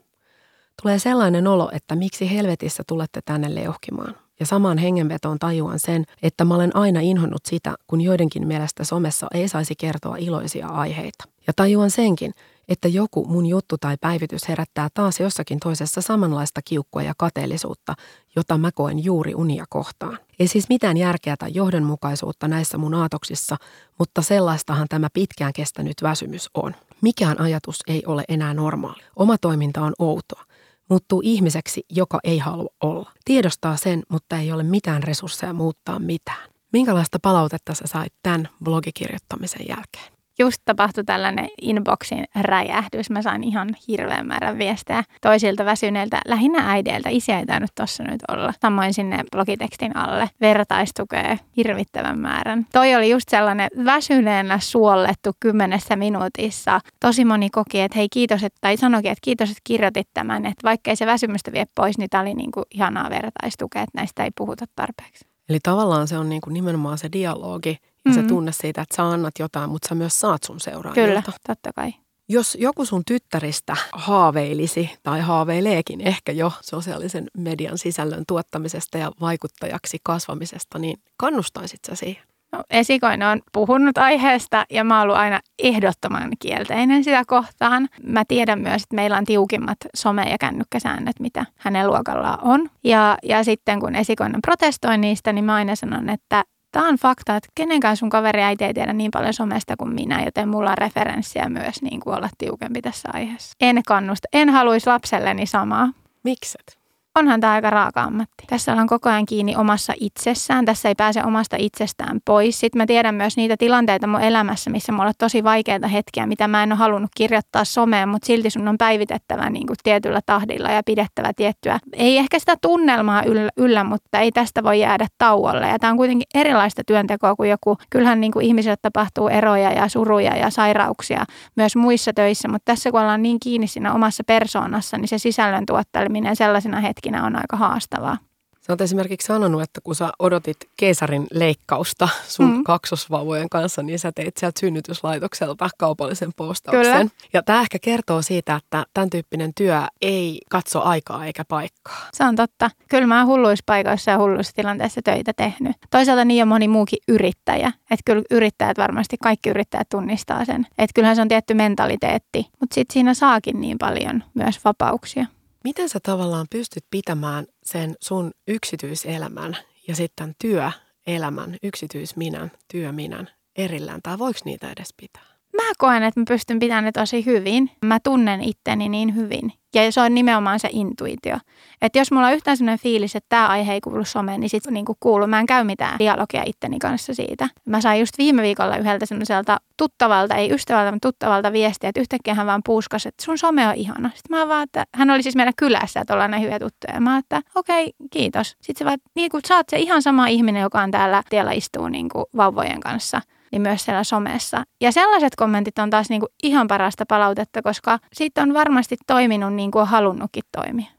Tulee sellainen olo, että miksi helvetissä tulette tänne leuhkimaan. Ja samaan hengenvetoon tajuan sen, että mä olen aina inhonnut sitä, kun joidenkin mielestä somessa ei saisi kertoa iloisia aiheita. Ja tajuan senkin, että joku mun juttu tai päivitys herättää taas jossakin toisessa samanlaista kiukkua ja kateellisuutta, jota mä koen juuri unia kohtaan. Ei siis mitään järkeä tai johdonmukaisuutta näissä mun aatoksissa, mutta sellaistahan tämä pitkään kestänyt väsymys on. Mikään ajatus ei ole enää normaali. Oma toiminta on outoa muuttuu ihmiseksi, joka ei halua olla. Tiedostaa sen, mutta ei ole mitään resursseja muuttaa mitään. Minkälaista palautetta sä sait tämän blogikirjoittamisen jälkeen? Just tapahtui tällainen inboxin räjähdys. Mä sain ihan hirveän määrän viestejä toisilta väsyneiltä, lähinnä äideiltä. Isiä ei tainnut tossa nyt olla. Samoin sinne blogitekstin alle vertaistukee hirvittävän määrän. Toi oli just sellainen väsyneenä suollettu kymmenessä minuutissa. Tosi moni koki, että hei kiitos, että, tai sanoikin, että kiitos, että kirjoitit tämän. Että vaikkei se väsymystä vie pois, niin tämä oli niin kuin ihanaa vertaistukea, että näistä ei puhuta tarpeeksi. Eli tavallaan se on niin kuin nimenomaan se dialogi mm-hmm. se tunne siitä, että sä annat jotain, mutta sä myös saat sun seuraajilta. Kyllä, totta kai. Jos joku sun tyttäristä haaveilisi tai haaveileekin ehkä jo sosiaalisen median sisällön tuottamisesta ja vaikuttajaksi kasvamisesta, niin kannustaisit sä siihen? No, esikoinen on puhunut aiheesta ja mä oon ollut aina ehdottoman kielteinen sitä kohtaan. Mä tiedän myös, että meillä on tiukimmat some- ja kännykkäsäännöt, mitä hänen luokallaan on. Ja, ja sitten kun esikoinen protestoi niistä, niin mä aina sanon, että Tämä on fakta, että kenenkään sun kaveri äiti ei tiedä niin paljon somesta kuin minä, joten mulla on referenssiä myös niin kuin olla tiukempi tässä aiheessa. En kannusta. En haluaisi lapselleni samaa. Mikset? Onhan tämä aika raaka ammatti. Tässä ollaan koko ajan kiinni omassa itsessään. Tässä ei pääse omasta itsestään pois. Sitten mä tiedän myös niitä tilanteita mun elämässä, missä mulla on tosi vaikeita hetkiä, mitä mä en ole halunnut kirjoittaa someen, mutta silti sun on päivitettävä niin kuin tietyllä tahdilla ja pidettävä tiettyä. Ei ehkä sitä tunnelmaa yllä, yllä mutta ei tästä voi jäädä tauolle. Ja tämä on kuitenkin erilaista työntekoa kuin joku. Kyllähän niin kuin ihmisille tapahtuu eroja ja suruja ja sairauksia myös muissa töissä, mutta tässä kun ollaan niin kiinni siinä omassa persoonassa, niin se sisällön tuotteleminen sellaisena hetki ikinä on aika haastavaa. Sä oot esimerkiksi sanonut, että kun sä odotit keisarin leikkausta sun mm. kaksosvauvojen kanssa, niin sä teit sieltä synnytyslaitokselta kaupallisen postauksen. Kyllä. Ja tämä ehkä kertoo siitä, että tämän tyyppinen työ ei katso aikaa eikä paikkaa. Se on totta. Kyllä mä oon hulluissa paikoissa ja hulluissa tilanteissa töitä tehnyt. Toisaalta niin on moni muukin yrittäjä. Että kyllä yrittäjät varmasti, kaikki yrittäjät tunnistaa sen. Että kyllähän se on tietty mentaliteetti, mutta sitten siinä saakin niin paljon myös vapauksia. Miten sä tavallaan pystyt pitämään sen sun yksityiselämän ja sitten työelämän, yksityisminän, työminän erillään, tai voiko niitä edes pitää? Mä koen, että mä pystyn pitämään ne tosi hyvin. Mä tunnen itteni niin hyvin. Ja se on nimenomaan se intuitio. Että jos mulla on yhtään sellainen fiilis, että tämä aihe ei kuulu someen, niin sitten niinku kuuluu. Mä en käy mitään dialogia itteni kanssa siitä. Mä sain just viime viikolla yhdeltä semmoiselta tuttavalta, ei ystävältä, mutta tuttavalta viestiä, että yhtäkkiä hän vaan puuskasi, että sun some on ihana. Sitten mä vaan, että hän oli siis meillä kylässä, että ollaan näin hyviä tuttuja. Mä että okei, okay, kiitos. Sitten se vaan, niin kuin sä oot se ihan sama ihminen, joka on täällä tiellä istuu niin vauvojen kanssa – niin myös siellä somessa. Ja sellaiset kommentit on taas niin kuin ihan parasta palautetta, koska siitä on varmasti toiminut niin kuin on halunnutkin toimia.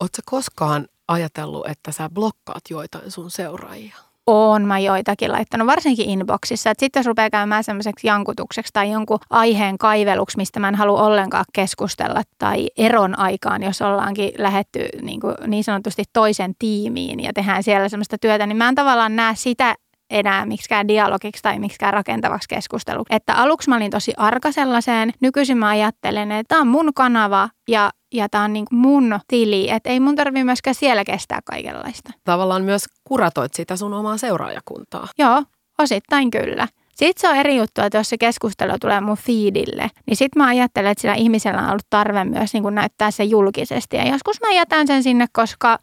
Oletko koskaan ajatellut, että sä blokkaat joitain sun seuraajia? Oon mä joitakin laittanut, varsinkin inboxissa. Sitten jos rupeaa käymään semmoiseksi jankutukseksi tai jonkun aiheen kaiveluksi, mistä mä en halua ollenkaan keskustella, tai eron aikaan, jos ollaankin lähetty niin, kuin niin sanotusti toisen tiimiin ja tehdään siellä semmoista työtä, niin mä en tavallaan näe sitä enää miksikään dialogiksi tai miksikään rakentavaksi keskusteluksi. Että aluksi mä olin tosi arka sellaiseen. Nykyisin mä ajattelen, että tämä on mun kanava ja ja tämä on niin mun tili, että ei mun tarvitse myöskään siellä kestää kaikenlaista. Tavallaan myös kuratoit sitä sun omaa seuraajakuntaa. Joo, osittain kyllä. Sitten se on eri juttu, että jos se keskustelu tulee mun feedille, niin sitten mä ajattelen, että sillä ihmisellä on ollut tarve myös niin näyttää se julkisesti. Ja joskus mä jätän sen sinne, koska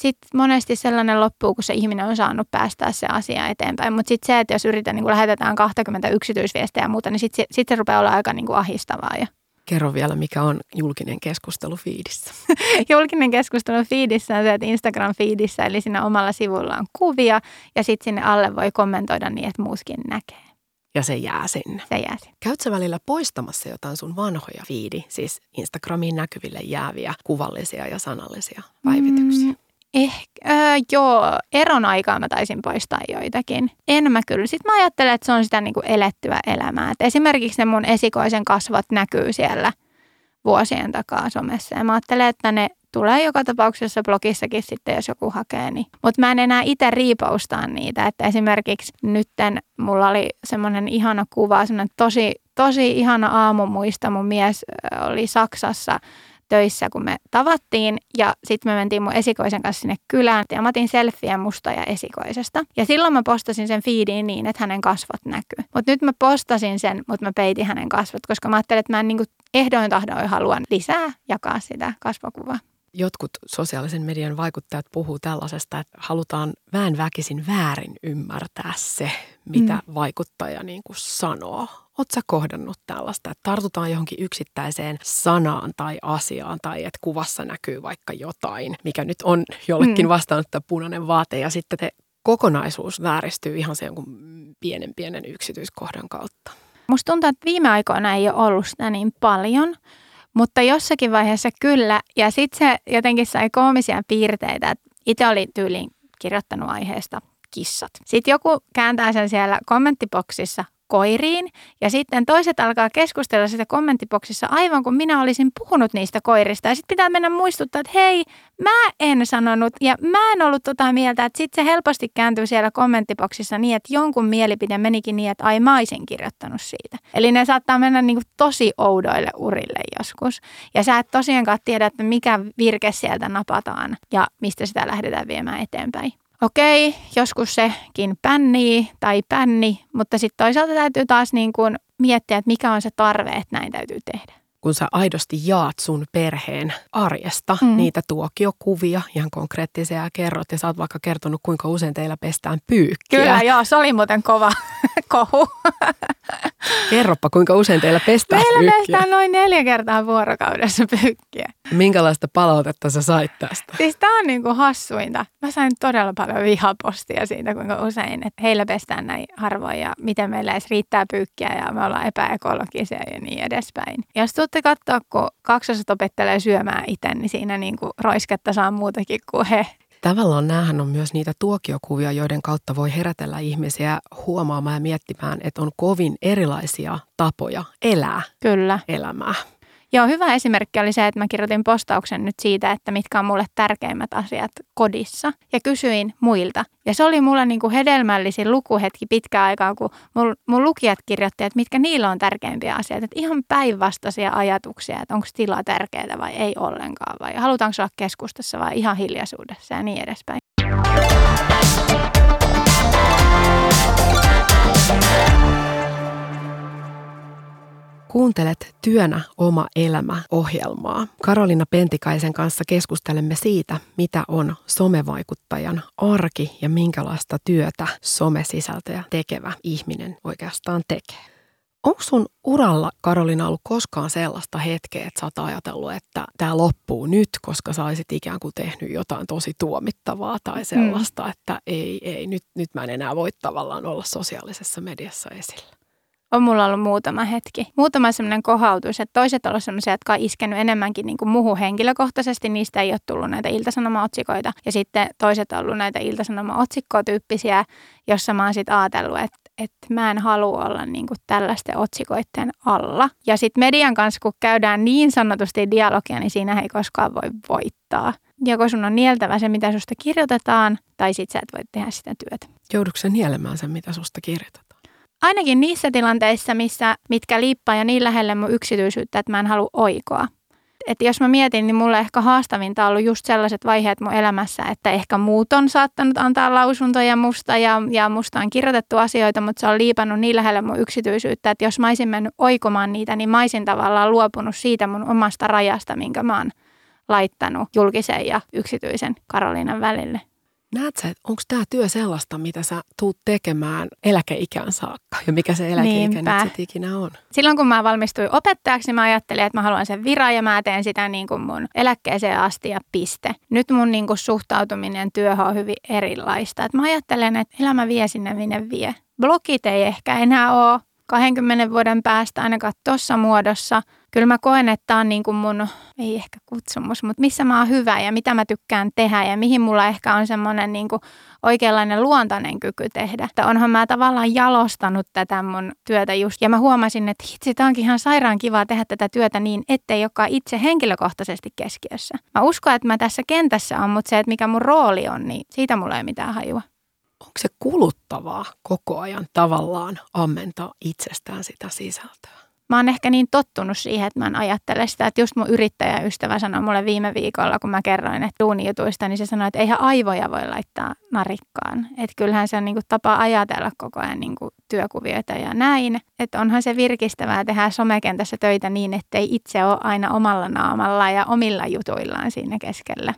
sitten monesti sellainen loppuu, kun se ihminen on saanut päästää se asia eteenpäin. Mutta sitten se, että jos yritän, niin kun lähetetään 20 yksityisviestejä ja muuta, niin sitten sit se rupeaa olla aika niin kuin ahistavaa. Ja. Kerro vielä, mikä on julkinen keskustelu fiidissä. julkinen keskustelu fiidissä on se, että Instagram fiidissä, eli siinä omalla sivulla on kuvia ja sitten sinne alle voi kommentoida niin, että muuskin näkee. Ja se jää sinne. Se jää sinne. Käytkö välillä poistamassa jotain sun vanhoja fiidi, siis Instagramiin näkyville jääviä kuvallisia ja sanallisia päivityksiä? Mm, Ehkä, äh, joo, eron aikaa mä taisin poistaa joitakin. En mä kyllä. Sitten mä ajattelen, että se on sitä niin kuin elettyä elämää. Et esimerkiksi ne mun esikoisen kasvot näkyy siellä vuosien takaa somessa. Ja mä ajattelen, että ne tulee joka tapauksessa blogissakin sitten, jos joku hakee. Niin. Mutta mä en enää itse riipaustaa niitä. Että esimerkiksi nytten mulla oli semmoinen ihana kuva, semmoinen tosi, tosi ihana aamu muista. Mun mies oli Saksassa töissä, kun me tavattiin ja sitten me mentiin mun esikoisen kanssa sinne kylään ja mä otin selfieä musta ja esikoisesta. Ja silloin mä postasin sen feediin niin, että hänen kasvot näkyy. Mutta nyt mä postasin sen, mutta mä peitin hänen kasvot, koska mä ajattelin, että mä en niinku ehdoin tahdoin haluan lisää jakaa sitä kasvokuvaa. Jotkut sosiaalisen median vaikuttajat puhuu tällaisesta, että halutaan vähän väkisin väärin ymmärtää se, mitä mm. vaikuttaja niin kuin sanoo. Oletko sä kohdannut tällaista, että tartutaan johonkin yksittäiseen sanaan tai asiaan tai että kuvassa näkyy vaikka jotain, mikä nyt on jollekin mm. vastaanottaa punainen vaate ja sitten te kokonaisuus vääristyy ihan se jonkun pienen pienen yksityiskohdan kautta? Musta tuntuu, että viime aikoina ei ole ollut sitä niin paljon, mutta jossakin vaiheessa kyllä. Ja sitten se jotenkin sai koomisia piirteitä. Itse oli tyyliin kirjoittanut aiheesta kissat. Sitten joku kääntää sen siellä kommenttiboksissa koiriin ja sitten toiset alkaa keskustella sitä kommenttiboksissa aivan kun minä olisin puhunut niistä koirista. Ja sitten pitää mennä muistuttaa, että hei, mä en sanonut ja mä en ollut tota mieltä, että sitten se helposti kääntyy siellä kommenttiboksissa niin, että jonkun mielipide menikin niin, että ai mä olisin kirjoittanut siitä. Eli ne saattaa mennä niin kuin tosi oudoille urille joskus. Ja sä et tosiaankaan tiedä, että mikä virke sieltä napataan ja mistä sitä lähdetään viemään eteenpäin okei, joskus sekin pännii tai pänni, mutta sitten toisaalta täytyy taas niin kuin miettiä, että mikä on se tarve, että näin täytyy tehdä kun sä aidosti jaat sun perheen arjesta, mm. niitä tuokiokuvia, ihan konkreettisia ja kerrot. Ja sä oot vaikka kertonut, kuinka usein teillä pestään pyykkiä. Kyllä, joo, se oli muuten kova kohu. Kerropa, kuinka usein teillä pestään Meillä pyykkiä. pestään noin neljä kertaa vuorokaudessa pyykkiä. Minkälaista palautetta sä sait tästä? Siis tää on niinku hassuinta. Mä sain todella paljon vihapostia siitä, kuinka usein, että heillä pestään näin harvoin ja miten meillä edes riittää pyykkiä ja me ollaan epäekologisia ja niin edespäin. Jos tuutte katsoa, kun kaksoset opettelee syömään itse, niin siinä niinku roisketta saa muutakin kuin he. Tavallaan näähän on myös niitä tuokiokuvia, joiden kautta voi herätellä ihmisiä huomaamaan ja miettimään, että on kovin erilaisia tapoja elää Kyllä. elämää. Joo, hyvä esimerkki oli se, että mä kirjoitin postauksen nyt siitä, että mitkä on mulle tärkeimmät asiat kodissa. Ja kysyin muilta. Ja se oli mulle niin kuin hedelmällisin lukuhetki pitkään aikaa, kun mun, mun lukijat kirjoitti, että mitkä niillä on tärkeimpiä asioita. Että ihan päinvastaisia ajatuksia, että onko tila tärkeää vai ei ollenkaan. Vai halutaanko olla keskustassa vai ihan hiljaisuudessa ja niin edespäin. Kuuntelet Työnä oma elämä ohjelmaa. Karolina Pentikaisen kanssa keskustelemme siitä, mitä on somevaikuttajan arki ja minkälaista työtä somesisältöjä tekevä ihminen oikeastaan tekee. Onko sun uralla, Karolina, ollut koskaan sellaista hetkeä, että sä oot ajatellut, että tämä loppuu nyt, koska sä olisit ikään kuin tehnyt jotain tosi tuomittavaa tai sellaista, mm. että ei, ei, nyt, nyt mä en enää voi tavallaan olla sosiaalisessa mediassa esillä? On mulla ollut muutama hetki. Muutama semmoinen kohautus, että toiset ovat sellaisia, jotka on iskenyt enemmänkin niin kuin muuhun henkilökohtaisesti. Niistä ei ole tullut näitä iltasanoma-otsikoita. Ja sitten toiset on ollut näitä iltasanoma-otsikkotyyppisiä, jossa mä oon sitten ajatellut, että, että mä en halua olla niin kuin tällaisten otsikoiden alla. Ja sitten median kanssa, kun käydään niin sanotusti dialogia, niin siinä ei koskaan voi voittaa. Joko sun on nieltävä se, mitä susta kirjoitetaan, tai sitten sä et voi tehdä sitä työtä. Joudutko sä nielemään sen, mitä susta kirjoitetaan? Ainakin niissä tilanteissa, missä, mitkä liippaa ja niin lähelle mun yksityisyyttä, että mä en halua oikoa. Että jos mä mietin, niin mulle ehkä haastavinta on ollut just sellaiset vaiheet mun elämässä, että ehkä muut on saattanut antaa lausuntoja musta ja, ja musta on kirjoitettu asioita, mutta se on liipannut niin lähelle mun yksityisyyttä, että jos mä olisin mennyt oikomaan niitä, niin mä olisin tavallaan luopunut siitä mun omasta rajasta, minkä mä oon laittanut julkisen ja yksityisen Karoliinan välille. Näet sä, että onko tämä työ sellaista, mitä sä tuut tekemään eläkeikään saakka ja mikä se eläkeikä Niinpä. nyt ikinä on? Silloin kun mä valmistuin opettajaksi, mä ajattelin, että mä haluan sen viran ja mä teen sitä niin kuin mun eläkkeeseen asti ja piste. Nyt mun niin kuin suhtautuminen työhön on hyvin erilaista. Et mä ajattelen, että elämä vie sinne minne vie. Blogit ei ehkä enää ole 20 vuoden päästä ainakaan tuossa muodossa – kyllä mä koen, että tämä on niin kuin mun, ei ehkä kutsumus, mutta missä mä oon hyvä ja mitä mä tykkään tehdä ja mihin mulla ehkä on semmoinen niin kuin oikeanlainen luontainen kyky tehdä. Että onhan mä tavallaan jalostanut tätä mun työtä just. Ja mä huomasin, että hitsi, tämä onkin ihan sairaan kivaa tehdä tätä työtä niin, ettei olekaan itse henkilökohtaisesti keskiössä. Mä uskon, että mä tässä kentässä on, mutta se, että mikä mun rooli on, niin siitä mulla ei mitään hajua. Se kuluttavaa koko ajan tavallaan ammentaa itsestään sitä sisältöä? mä oon ehkä niin tottunut siihen, että mä en ajattele sitä, että just mun yrittäjäystävä sanoi mulle viime viikolla, kun mä kerroin, että duunijutuista, niin se sanoi, että eihän aivoja voi laittaa narikkaan. Että kyllähän se on niin kuin tapa ajatella koko ajan niin kuin työkuvioita ja näin. Että onhan se virkistävää tehdä somekentässä töitä niin, ettei itse ole aina omalla naamalla ja omilla jutuillaan siinä keskellä.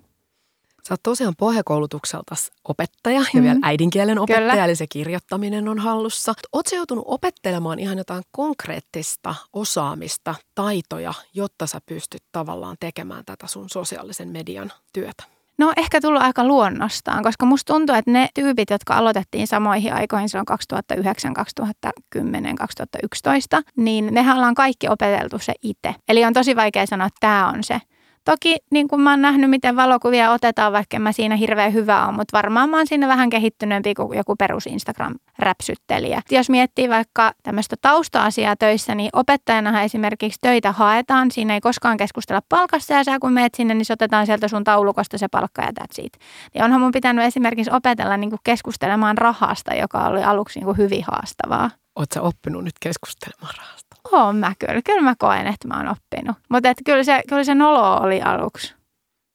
Sä oot tosiaan pohjakoulutukselta opettaja ja mm. vielä äidinkielen opettaja, Kyllä. eli se kirjoittaminen on hallussa. Oot sä joutunut opettelemaan ihan jotain konkreettista osaamista, taitoja, jotta sä pystyt tavallaan tekemään tätä sun sosiaalisen median työtä? No ehkä tullut aika luonnostaan, koska musta tuntuu, että ne tyypit, jotka aloitettiin samoihin aikoihin silloin 2009, 2010, 2011, niin nehän ollaan kaikki opeteltu se itse. Eli on tosi vaikea sanoa, että tämä on se. Toki niin kuin mä oon nähnyt, miten valokuvia otetaan, vaikka mä siinä hirveän hyvä on, mutta varmaan mä oon siinä vähän kehittyneempi kuin joku perus Instagram-räpsyttelijä. Jos miettii vaikka tämmöistä tausta-asiaa töissä, niin opettajanahan esimerkiksi töitä haetaan. Siinä ei koskaan keskustella palkasta ja sä kun meet sinne, niin se otetaan sieltä sun taulukosta se palkka ja that's it. Ja onhan mun pitänyt esimerkiksi opetella niin kuin keskustelemaan rahasta, joka oli aluksi niin kuin hyvin haastavaa. Oletko oppinut nyt keskustelemaan rahasta? Oon mä kyllä. Kyllä mä koen, että mä oon oppinut. Mutta kyllä se, kyllä se nolo oli aluksi.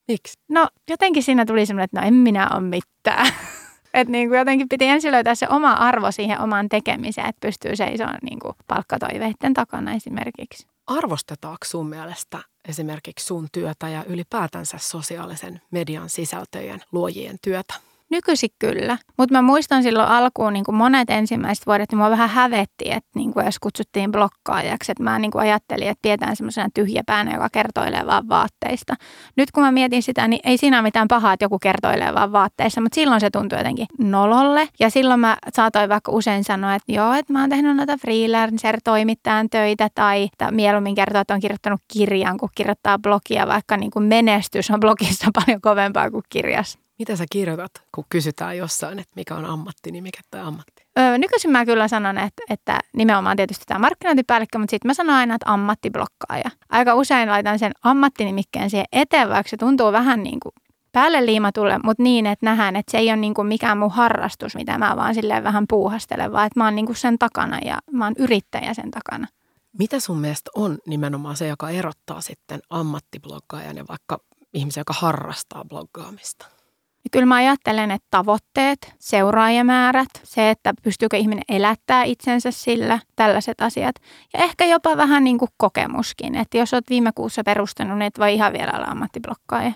Miksi? No jotenkin siinä tuli semmoinen, että no en minä ole mitään. että niin kuin jotenkin piti ensin löytää se oma arvo siihen omaan tekemiseen, että pystyy seisomaan niin kuin palkkatoiveiden takana esimerkiksi. Arvostetaanko sun mielestä esimerkiksi sun työtä ja ylipäätänsä sosiaalisen median sisältöjen luojien työtä? Nykyisin kyllä, mutta mä muistan silloin alkuun niin kuin monet ensimmäiset vuodet, niin mua vähän hävetti, että niin kuin jos kutsuttiin blokkaajaksi, että mä niin kuin ajattelin, että pidetään semmoisena tyhjäpäänä, joka kertoilee vaan vaatteista. Nyt kun mä mietin sitä, niin ei siinä ole mitään pahaa, että joku kertoilee vaan vaatteissa, mutta silloin se tuntui jotenkin nololle. Ja silloin mä saatoin vaikka usein sanoa, että joo, että mä oon tehnyt noita freelancer-toimittajan töitä tai mieluummin kertoa, että on kirjoittanut kirjan, kun kirjoittaa blogia, vaikka niin kuin menestys on blogissa paljon kovempaa kuin kirjassa. Mitä sä kirjoitat, kun kysytään jossain, että mikä on ammatti, niin mikä toi ammatti? Öö, nykyisin mä kyllä sanon, että, että nimenomaan tietysti tämä markkinointipäällikkö, mutta sitten mä sanon aina, että ammattiblokkaaja. Aika usein laitan sen ammattinimikkeen siihen eteen, vaikka se tuntuu vähän niin kuin päälle liimatulle, mutta niin, että nähdään, että se ei ole niin kuin mikään mun harrastus, mitä mä vaan silleen vähän puuhastelen, vaan että mä oon niin kuin sen takana ja mä oon yrittäjä sen takana. Mitä sun mielestä on nimenomaan se, joka erottaa sitten ammattibloggaajan ja vaikka ihmisen, joka harrastaa bloggaamista? Ja kyllä mä ajattelen, että tavoitteet, seuraajamäärät, se, että pystyykö ihminen elättää itsensä sillä, tällaiset asiat. Ja ehkä jopa vähän niin kuin kokemuskin, että jos olet viime kuussa perustanut, niin et voi ihan vielä olla ammattiblokkaaja.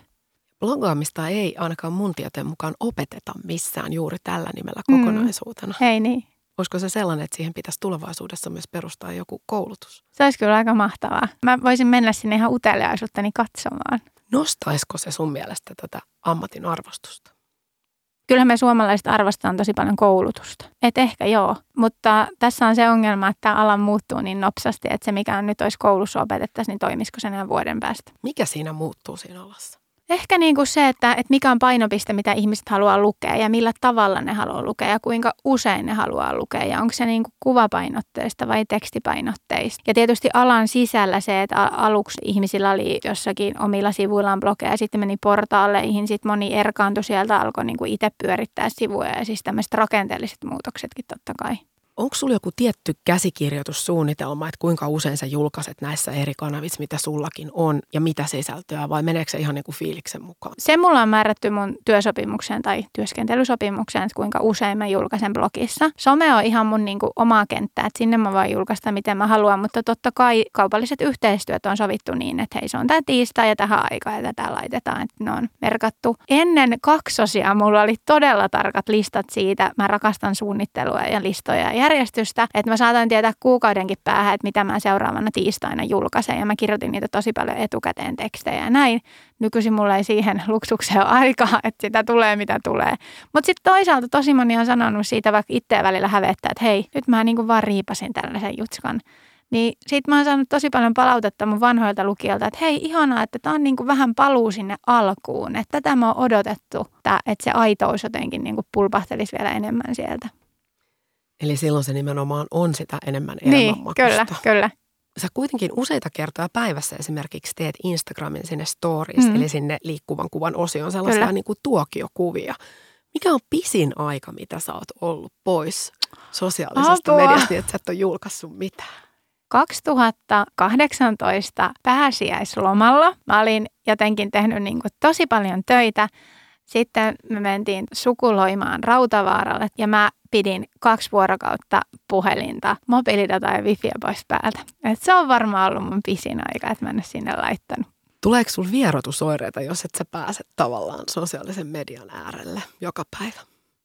Bloggaamista ei ainakaan mun tietojen mukaan opeteta missään juuri tällä nimellä mm. kokonaisuutena. Mm, ei niin. Olisiko se sellainen, että siihen pitäisi tulevaisuudessa myös perustaa joku koulutus? Se olisi kyllä aika mahtavaa. Mä voisin mennä sinne ihan uteliaisuuttani katsomaan. Nostaisiko se sun mielestä tätä ammatin arvostusta? Kyllähän me suomalaiset arvostetaan tosi paljon koulutusta. Et ehkä joo, mutta tässä on se ongelma, että tämä ala muuttuu niin nopsasti, että se mikä nyt olisi koulussa opetettaisiin, niin toimisiko se enää vuoden päästä. Mikä siinä muuttuu siinä alassa? Ehkä niin kuin se, että, että mikä on painopiste, mitä ihmiset haluaa lukea ja millä tavalla ne haluaa lukea ja kuinka usein ne haluaa lukea ja onko se niin kuin kuvapainotteista vai tekstipainotteista. Ja tietysti alan sisällä se, että aluksi ihmisillä oli jossakin omilla sivuillaan blogeja ja sitten meni portaaleihin, sitten moni erkaantui sieltä, alkoi niin kuin itse pyörittää sivuja ja siis tämmöiset rakenteelliset muutoksetkin totta kai. Onko sulla joku tietty käsikirjoitussuunnitelma, että kuinka usein sä julkaiset näissä eri kanavissa, mitä sullakin on ja mitä sisältöä vai meneekö se ihan niin kuin fiiliksen mukaan? Se mulla on määrätty mun työsopimukseen tai työskentelysopimukseen, että kuinka usein mä julkaisen blogissa. Some on ihan mun niin kuin omaa kenttää, että sinne mä voin julkaista miten mä haluan, mutta totta kai kaupalliset yhteistyöt on sovittu niin, että hei se on tämä tiistai ja tähän aikaan ja tätä laitetaan, että ne on merkattu. Ennen kaksosia mulla oli todella tarkat listat siitä. Mä rakastan suunnittelua ja listoja ja järjestystä, että mä saatoin tietää kuukaudenkin päähän, että mitä mä seuraavana tiistaina julkaisen ja mä kirjoitin niitä tosi paljon etukäteen tekstejä ja näin. Nykyisin mulla ei siihen luksukseen ole aikaa, että sitä tulee mitä tulee. Mutta sitten toisaalta tosi moni on sanonut siitä vaikka itseä välillä hävettää, että hei, nyt mä niin kuin vaan riipasin tällaisen jutskan. Niin sit mä oon saanut tosi paljon palautetta mun vanhoilta lukijoilta, että hei ihanaa, että tää on niinku vähän paluu sinne alkuun. Että tätä mä oon odotettu, että se aitous jotenkin niinku pulpahtelisi vielä enemmän sieltä. Eli silloin se nimenomaan on sitä enemmän Niin, kyllä, kyllä. Sä kuitenkin useita kertoja päivässä esimerkiksi teet Instagramin sinne stories, mm. eli sinne liikkuvan kuvan osioon sellaisia niin kuin tuokiokuvia. Mikä on pisin aika, mitä sä oot ollut pois sosiaalisesta Apua. mediasta, niin että sä et ole julkaissut mitään? 2018 pääsiäislomalla mä olin jotenkin tehnyt niin kuin tosi paljon töitä. Sitten me mentiin sukuloimaan Rautavaaralle ja mä pidin kaksi vuorokautta puhelinta, mobiilidata ja wifiä pois päältä. Et se on varmaan ollut mun pisin aika, että mä en sinne laittanut. Tuleeko sulla vierotusoireita, jos et sä pääse tavallaan sosiaalisen median äärelle joka päivä?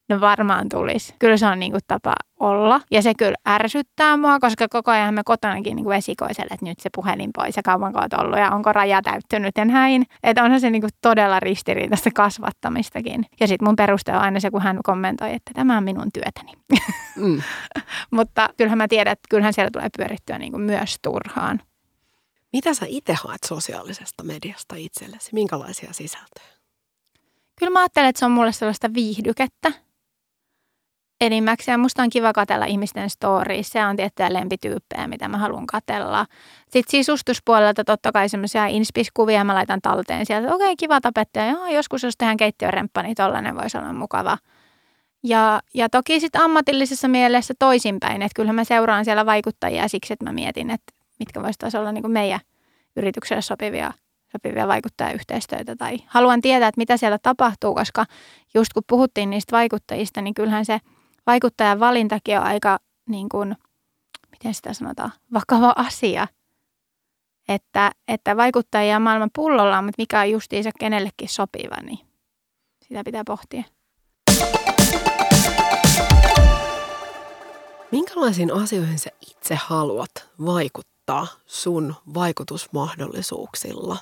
No varmaan tulisi. Kyllä se on niin kuin tapa olla. Ja se kyllä ärsyttää mua, koska koko ajan me kotonakin niin kuin esikoiselle, että nyt se puhelin pois ja kauan olet ollut ja onko raja täyttynyt ja näin. Että onhan se niin kuin todella ristiriitaista kasvattamistakin. Ja sitten mun peruste on aina se, kun hän kommentoi, että tämä on minun työtäni. Mm. Mutta kyllähän mä tiedän, että kyllähän siellä tulee pyörittyä niin kuin myös turhaan. Mitä sä itse haet sosiaalisesta mediasta itsellesi? Minkälaisia sisältöjä? Kyllä mä ajattelen, että se on mulle sellaista viihdykettä enimmäkseen. Musta on kiva katella ihmisten stories. Se on tiettyjä lempityyppejä, mitä mä haluan katella. Sitten sisustuspuolelta totta kai semmoisia inspiskuvia mä laitan talteen sieltä. Okei, okay, kiva tapettaja. Joo, joskus jos tehdään keittiöremppa, niin tollainen voisi olla mukava. Ja, ja toki sitten ammatillisessa mielessä toisinpäin. Että kyllähän mä seuraan siellä vaikuttajia siksi, että mä mietin, että mitkä voisi olla niin meidän yritykselle sopivia sopivia vaikuttajayhteistyötä tai haluan tietää, että mitä siellä tapahtuu, koska just kun puhuttiin niistä vaikuttajista, niin kyllähän se – vaikuttajan valintakin on aika, niin kuin, miten sitä sanotaan, vakava asia. Että, että vaikuttajia maailman pullolla mutta mikä on justiinsa kenellekin sopiva, niin sitä pitää pohtia. Minkälaisiin asioihin sä itse haluat vaikuttaa sun vaikutusmahdollisuuksilla?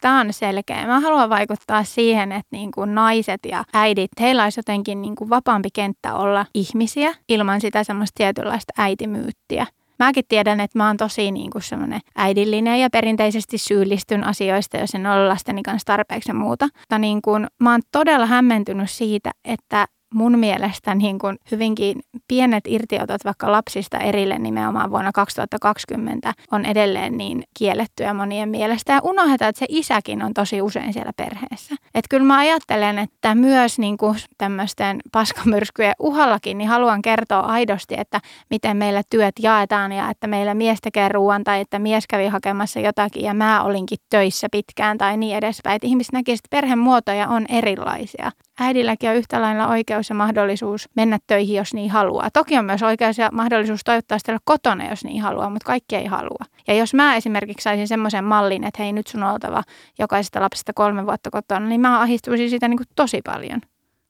Tämä on selkeä. Mä haluan vaikuttaa siihen, että niin kuin naiset ja äidit, heillä olisi jotenkin niin kuin vapaampi kenttä olla ihmisiä ilman sitä semmoista tietynlaista äitimyyttiä. Mäkin tiedän, että mä oon tosi niin kuin semmoinen äidillinen ja perinteisesti syyllistyn asioista, jos en ole lasteni kanssa tarpeeksi muuta. Mutta niin kuin, mä oon todella hämmentynyt siitä, että mun mielestä niin kuin hyvinkin pienet irtiotot vaikka lapsista erille nimenomaan vuonna 2020 on edelleen niin kiellettyä monien mielestä. Ja unohdetaan, että se isäkin on tosi usein siellä perheessä. Että kyllä mä ajattelen, että myös niin kuin tämmöisten paskamyrskyjen uhallakin, niin haluan kertoa aidosti, että miten meillä työt jaetaan ja että meillä mies tekee ruoan tai että mies kävi hakemassa jotakin ja mä olinkin töissä pitkään tai niin edespäin. Että ihmiset näkisivät, että perhemuotoja on erilaisia. Äidilläkin on yhtä lailla oikeus ja mahdollisuus mennä töihin, jos niin haluaa. Toki on myös oikeus ja mahdollisuus toivottavasti olla kotona, jos niin haluaa, mutta kaikki ei halua. Ja jos mä esimerkiksi saisin semmoisen mallin, että hei nyt sun on oltava jokaisesta lapsesta kolme vuotta kotona, niin mä ahistuisin siitä niin kuin tosi paljon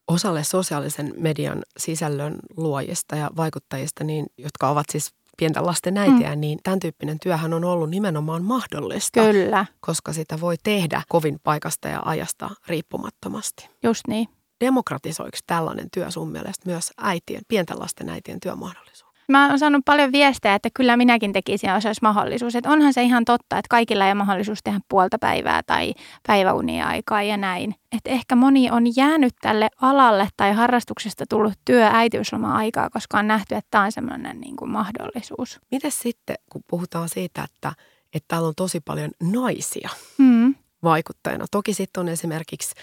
osalle sosiaalisen median sisällön luojista ja vaikuttajista, niin, jotka ovat siis pienten lasten äitiä, mm. niin tämän tyyppinen työhän on ollut nimenomaan mahdollista. Kyllä. Koska sitä voi tehdä kovin paikasta ja ajasta riippumattomasti. Just niin. Demokratisoiko tällainen työ sun mielestä myös äitien, pienten lasten äitien työmahdollisuus? Mä oon saanut paljon viestejä, että kyllä minäkin tekisin, jos olisi mahdollisuus. Että onhan se ihan totta, että kaikilla ei ole mahdollisuus tehdä puolta päivää tai päiväunia aikaa ja näin. Että ehkä moni on jäänyt tälle alalle tai harrastuksesta tullut työ äitiysloma-aikaa, koska on nähty, että tämä on semmoinen niin kuin mahdollisuus. Miten sitten, kun puhutaan siitä, että, että täällä on tosi paljon naisia mm. vaikuttajana. Toki sitten on esimerkiksi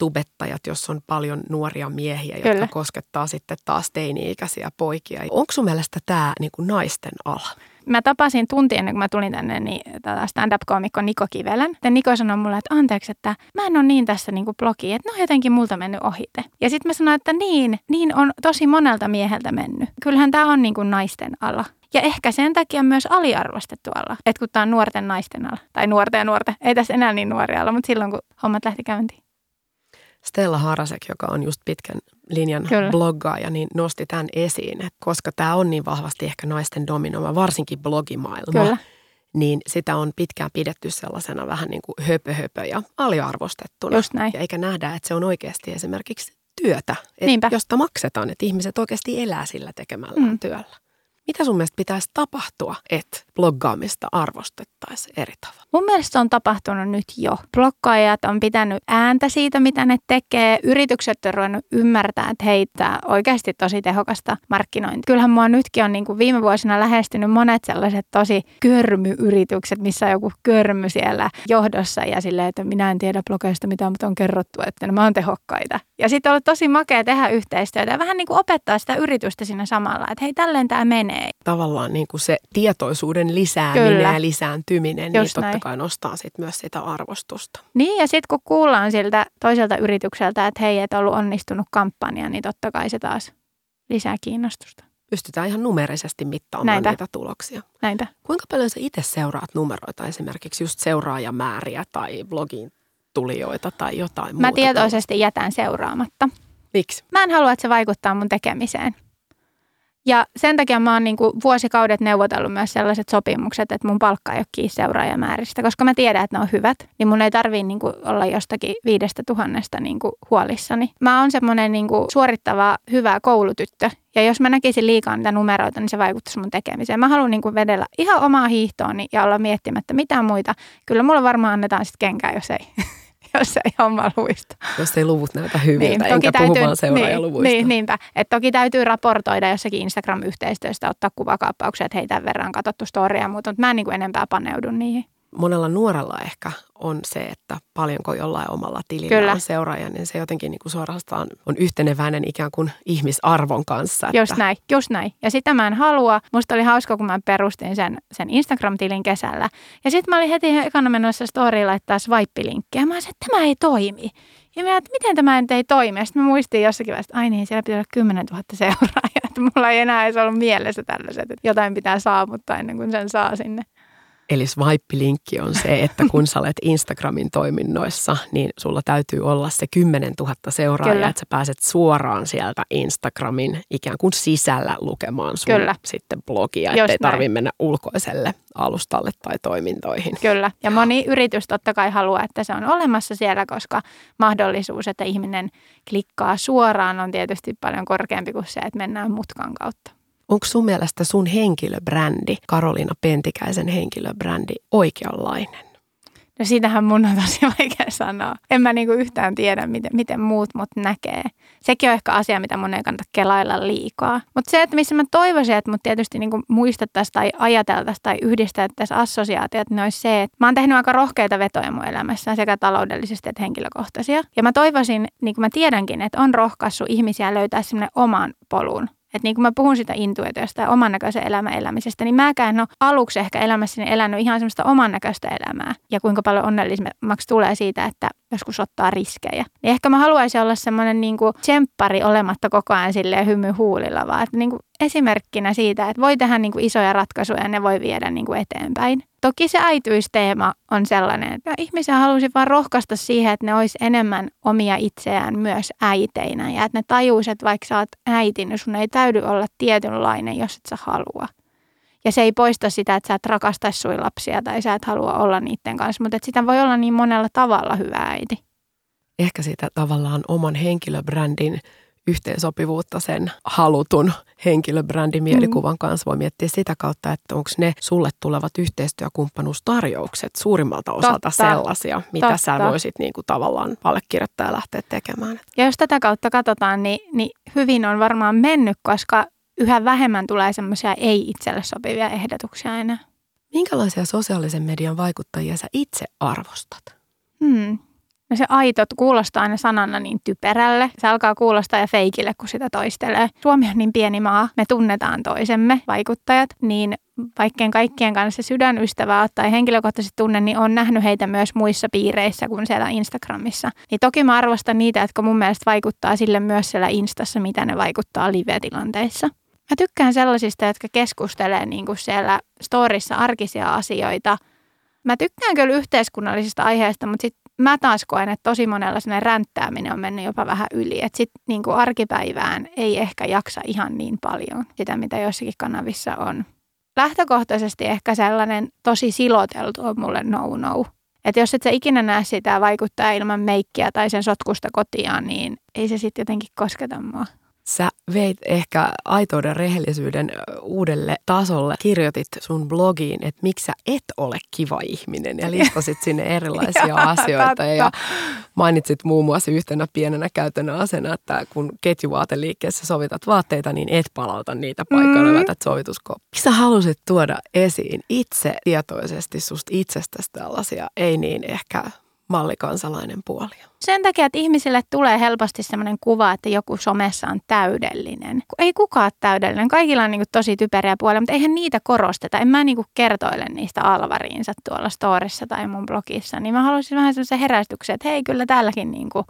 tubettajat, jos on paljon nuoria miehiä, jotka Kyllä. koskettaa sitten taas teini-ikäisiä poikia. Onko sun mielestä tämä niin kuin naisten ala? Mä tapasin tunti ennen kuin mä tulin tänne niin, tätä stand-up-koomikko Niko Kivelän. Ja Niko sanoi mulle, että anteeksi, että mä en ole niin tässä niin blogi, että no jotenkin multa mennyt ohite. Ja sitten mä sanoin, että niin, niin on tosi monelta mieheltä mennyt. Kyllähän tämä on niin kuin naisten ala. Ja ehkä sen takia myös aliarvostettu ala. Että kun tämä on nuorten naisten ala. Tai nuorten ja nuorten. Ei tässä enää niin nuoria olla, mutta silloin kun hommat lähti käyntiin. Stella Harasek, joka on just pitkän linjan Kyllä. bloggaaja, niin nosti tämän esiin, että koska tämä on niin vahvasti ehkä naisten dominoima, varsinkin blogimaailma, Kyllä. niin sitä on pitkään pidetty sellaisena vähän niin kuin höpö, höpö ja aliarvostettuna. Just näin. Ja eikä nähdä, että se on oikeasti esimerkiksi työtä, että josta maksetaan, että ihmiset oikeasti elää sillä tekemällä mm. työllä. Mitä sun mielestä pitäisi tapahtua, että bloggaamista arvostettaisiin eri tavalla? Mun mielestä on tapahtunut nyt jo. Bloggaajat on pitänyt ääntä siitä, mitä ne tekee. Yritykset on ruvennut ymmärtää, että heitä oikeasti tosi tehokasta markkinointia. Kyllähän mua nytkin on niin kuin viime vuosina lähestynyt monet sellaiset tosi körmyyritykset, missä on joku körmy siellä johdossa ja silleen, että minä en tiedä blogeista mitä, mutta on kerrottu, että nämä on tehokkaita. Ja sitten on ollut tosi makea tehdä yhteistyötä ja vähän niin kuin opettaa sitä yritystä siinä samalla, että hei, tälleen tämä menee. Tavallaan niin kuin se tietoisuuden lisääminen Kyllä. ja lisääntyminen, niin Just niin totta näin. kai nostaa sit myös sitä arvostusta. Niin ja sitten kun kuullaan siltä toiselta yritykseltä, että hei, et ollut onnistunut kampanja, niin totta kai se taas lisää kiinnostusta. Pystytään ihan numerisesti mittaamaan Näitä. niitä tuloksia. Näitä. Kuinka paljon sä itse seuraat numeroita, esimerkiksi just seuraajamääriä tai blogin tulijoita tai jotain Mä muuta? Mä tietoisesti jätän seuraamatta. Miksi? Mä en halua, että se vaikuttaa mun tekemiseen. Ja sen takia mä oon niin kuin vuosikaudet neuvotellut myös sellaiset sopimukset, että mun palkka ei ole kiinni seuraajamääristä, koska mä tiedän, että ne on hyvät, niin mun ei tarvii niin kuin olla jostakin viidestä tuhannesta niin kuin huolissani. Mä oon semmoinen niin kuin suorittava, hyvä koulutyttö, ja jos mä näkisin liikaa niitä numeroita, niin se vaikuttaisi mun tekemiseen. Mä haluan niin vedellä ihan omaa hiihtooni ja olla miettimättä mitään muita. Kyllä mulle varmaan annetaan sitten kenkää, jos ei. jos ei homma luista. Jos ei luvut näytä hyviltä, niin, enkä täytyy, puhu vaan seuraajaluvuista. Niin, niin, niinpä. Et toki täytyy raportoida jossakin Instagram-yhteistyöstä, ottaa kuvakaappauksia, että hei tämän verran katsottu storia, mutta mä en niin kuin enempää paneudu niihin monella nuorella ehkä on se, että paljonko jollain omalla tilillä Kyllä. on seuraaja, niin se jotenkin niin kuin suorastaan on yhteneväinen ikään kuin ihmisarvon kanssa. Että... Just näin, just näin. Ja sitä mä en halua. Musta oli hauska, kun mä perustin sen, sen Instagram-tilin kesällä. Ja sitten mä olin heti ekana menossa story laittaa swipe-linkkiä. Mä sanoin, että tämä ei toimi. Ja mä että miten tämä ei toimi. Ja sitten mä muistin jossakin vaiheessa, että ai niin, siellä pitää olla 10 000 seuraajaa. Että mulla ei enää edes ollut mielessä tällaiset, että jotain pitää saavuttaa ennen kuin sen saa sinne. Eli swipe-linkki on se, että kun sä olet Instagramin toiminnoissa, niin sulla täytyy olla se 10 000 seuraajaa, Kyllä. että sä pääset suoraan sieltä Instagramin ikään kuin sisällä lukemaan sun Kyllä. sitten blogia, ettei tarvitse mennä ulkoiselle alustalle tai toimintoihin. Kyllä, ja moni yritys totta kai haluaa, että se on olemassa siellä, koska mahdollisuus, että ihminen klikkaa suoraan on tietysti paljon korkeampi kuin se, että mennään mutkan kautta. Onko sun mielestä sun henkilöbrändi, Karoliina Pentikäisen henkilöbrändi, oikeanlainen? No siitähän mun on tosi vaikea sanoa. En mä niinku yhtään tiedä, miten, miten muut mut näkee. Sekin on ehkä asia, mitä mun ei kannata kelailla liikaa. Mutta se, että missä mä toivoisin, että mut tietysti niinku muistettaisiin tai ajateltaisiin tai yhdistettäisiin assosiaatiot, niin olisi se, että mä oon tehnyt aika rohkeita vetoja mun elämässä, sekä taloudellisesti että henkilökohtaisia. Ja mä toivoisin, niin kuin mä tiedänkin, että on rohkaissut ihmisiä löytää semmoinen oman polun että niin kuin mä puhun sitä intuitiosta ja oman näköisen elämän elämisestä, niin mäkään ole aluksi ehkä elämässäni elänyt ihan semmoista oman näköistä elämää. Ja kuinka paljon onnellisemmaksi tulee siitä, että joskus ottaa riskejä. Niin ehkä mä haluaisin olla semmoinen niin kuin tsemppari olematta koko ajan silleen hymy huulilla, vaan että niin kuin esimerkkinä siitä, että voi tehdä niin kuin isoja ratkaisuja ja ne voi viedä niin kuin eteenpäin. Toki se äityysteema on sellainen, että ihmisiä halusi vaan rohkaista siihen, että ne olisi enemmän omia itseään myös äiteinä. Ja että ne tajuisivat, että vaikka sä oot äiti, niin sun ei täydy olla tietynlainen, jos et sä halua. Ja se ei poista sitä, että sä et rakastaisi sui lapsia tai sä et halua olla niiden kanssa, mutta että sitä voi olla niin monella tavalla hyvä äiti. Ehkä sitä tavallaan oman henkilöbrändin yhteensopivuutta sen halutun henkilöbrändimielikuvan mm. kanssa. Voi miettiä sitä kautta, että onko ne sulle tulevat yhteistyökumppanuustarjoukset suurimmalta osalta Totta. sellaisia, mitä Totta. sä voisit niin kuin tavallaan allekirjoittaa ja lähteä tekemään. Ja jos tätä kautta katsotaan, niin, niin hyvin on varmaan mennyt, koska yhä vähemmän tulee semmoisia ei itselle sopivia ehdotuksia enää. Minkälaisia sosiaalisen median vaikuttajia sä itse arvostat? Hmm. No se aito kuulostaa aina sanana niin typerälle. Se alkaa kuulostaa ja feikille, kun sitä toistelee. Suomi on niin pieni maa, me tunnetaan toisemme, vaikuttajat, niin vaikkeen kaikkien kanssa sydänystävää tai henkilökohtaisesti tunne, niin on nähnyt heitä myös muissa piireissä kuin siellä Instagramissa. Niin toki mä arvostan niitä, jotka mun mielestä vaikuttaa sille myös siellä Instassa, mitä ne vaikuttaa live-tilanteissa. Mä tykkään sellaisista, jotka keskustelee niin kuin siellä storissa arkisia asioita. Mä tykkään kyllä yhteiskunnallisista aiheista, mutta sit mä taas koen, että tosi monella sellainen ränttääminen on mennyt jopa vähän yli. Että sitten niin kuin arkipäivään ei ehkä jaksa ihan niin paljon sitä, mitä jossakin kanavissa on. Lähtökohtaisesti ehkä sellainen tosi siloteltu on mulle no-no. Että jos et sä ikinä näe sitä vaikuttaa ilman meikkiä tai sen sotkusta kotiaan, niin ei se sitten jotenkin kosketa mua sä veit ehkä aitouden rehellisyyden uudelle tasolle. Kirjoitit sun blogiin, että miksi sä et ole kiva ihminen ja listasit sinne erilaisia asioita. Ja mainitsit muun muassa yhtenä pienenä käytännön asena, että kun ketjuvaateliikkeessä sovitat vaatteita, niin et palauta niitä paikalle, mm. vältät sovituskoppi. Miksi sä halusit tuoda esiin itse tietoisesti susta itsestäsi tällaisia, ei niin ehkä mallikansalainen puoli? Sen takia, että ihmisille tulee helposti sellainen kuva, että joku somessa on täydellinen. Ei kukaan ole täydellinen. Kaikilla on niin kuin tosi typeriä puolia, mutta eihän niitä korosteta. En mä niin kuin kertoile niistä alvariinsa tuolla storissa tai mun blogissa. Niin mä haluaisin vähän sellaisen herästyksen, että hei, kyllä täälläkin niin kuin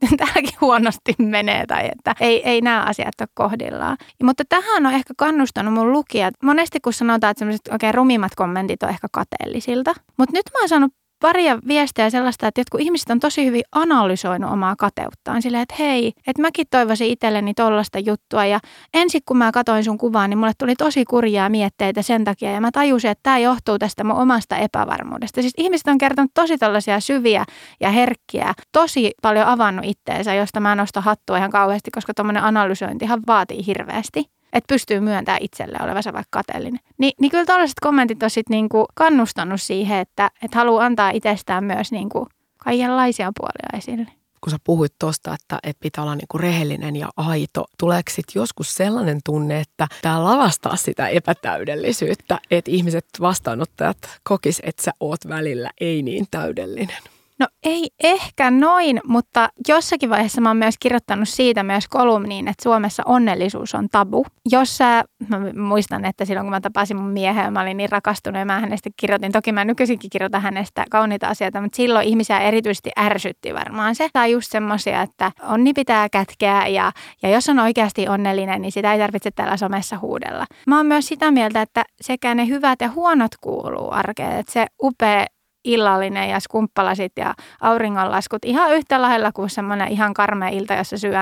täälläkin huonosti menee tai että ei, ei nämä asiat ole kohdillaan. Mutta tähän on ehkä kannustanut mun lukijat. Monesti kun sanotaan, että sellaiset oikein rumimmat kommentit on ehkä kateellisilta. Mutta nyt mä oon saanut paria viestejä sellaista, että jotkut ihmiset on tosi hyvin analysoinut omaa kateuttaan. Silleen, että hei, että mäkin toivoisin itselleni tollasta juttua. Ja ensin kun mä katsoin sun kuvaa, niin mulle tuli tosi kurjaa mietteitä sen takia. Ja mä tajusin, että tämä johtuu tästä mun omasta epävarmuudesta. Siis ihmiset on kertonut tosi tällaisia syviä ja herkkiä, tosi paljon avannut itteensä, josta mä nostan hattua ihan kauheasti, koska tuommoinen analysointihan vaatii hirveästi että pystyy myöntämään itselle olevansa vaikka kateellinen. Ni, niin kyllä tällaiset kommentit on sitten niinku kannustanut siihen, että, että haluaa antaa itsestään myös niinku kaikenlaisia puolia esille. Kun sä puhuit tuosta, että, että pitää olla niinku rehellinen ja aito, tuleeko sitten joskus sellainen tunne, että tämä lavastaa sitä epätäydellisyyttä, että ihmiset vastaanottajat kokis, että sä oot välillä ei niin täydellinen? No ei ehkä noin, mutta jossakin vaiheessa mä oon myös kirjoittanut siitä myös kolumniin, että Suomessa onnellisuus on tabu. Jos sä, mä muistan, että silloin kun mä tapasin mun miehen, mä olin niin rakastunut ja mä hänestä kirjoitin. Toki mä nykyisinkin kirjoitan hänestä kauniita asioita, mutta silloin ihmisiä erityisesti ärsytti varmaan se. Tai just semmoisia, että onni pitää kätkeä ja, ja jos on oikeasti onnellinen, niin sitä ei tarvitse täällä somessa huudella. Mä oon myös sitä mieltä, että sekä ne hyvät ja huonot kuuluu arkeen. Että se upea illallinen ja skumppalasit ja auringonlaskut ihan yhtä lailla kuin semmoinen ihan karmea ilta, jossa syö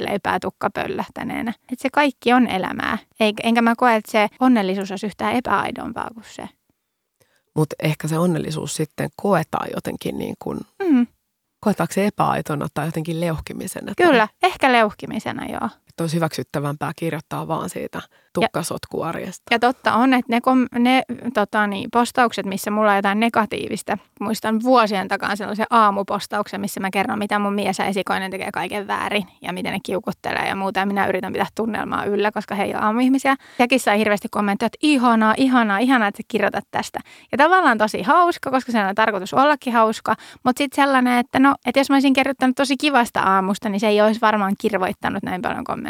leipää tukka pöllähtäneenä. Että se kaikki on elämää. Enkä mä koe, että se onnellisuus olisi yhtään epäaidompaa kuin se. Mutta ehkä se onnellisuus sitten koetaan jotenkin niin kuin, mm. koetaanko se epäaitona tai jotenkin leuhkimisenä? Kyllä, tai... ehkä leuhkimisena joo. Että olisi hyväksyttävämpää kirjoittaa vaan siitä tukkasotkuarjesta. Ja totta on, että ne, kom, ne tota niin, postaukset, missä mulla on jotain negatiivista, muistan vuosien takaa sellaisen aamupostauksen, missä mä kerron, mitä mun mies ja esikoinen tekee kaiken väärin ja miten ne kiukuttelee ja muuta. Ja minä yritän pitää tunnelmaa yllä, koska he ei ole aamuihmisiä. Sekin sai hirveästi kommentteja, että ihanaa, ihanaa, ihanaa, että sä kirjoitat tästä. Ja tavallaan tosi hauska, koska se on tarkoitus ollakin hauska, mutta sitten sellainen, että no, että jos mä olisin kirjoittanut tosi kivasta aamusta, niin se ei olisi varmaan kirvoittanut näin paljon kommentteja.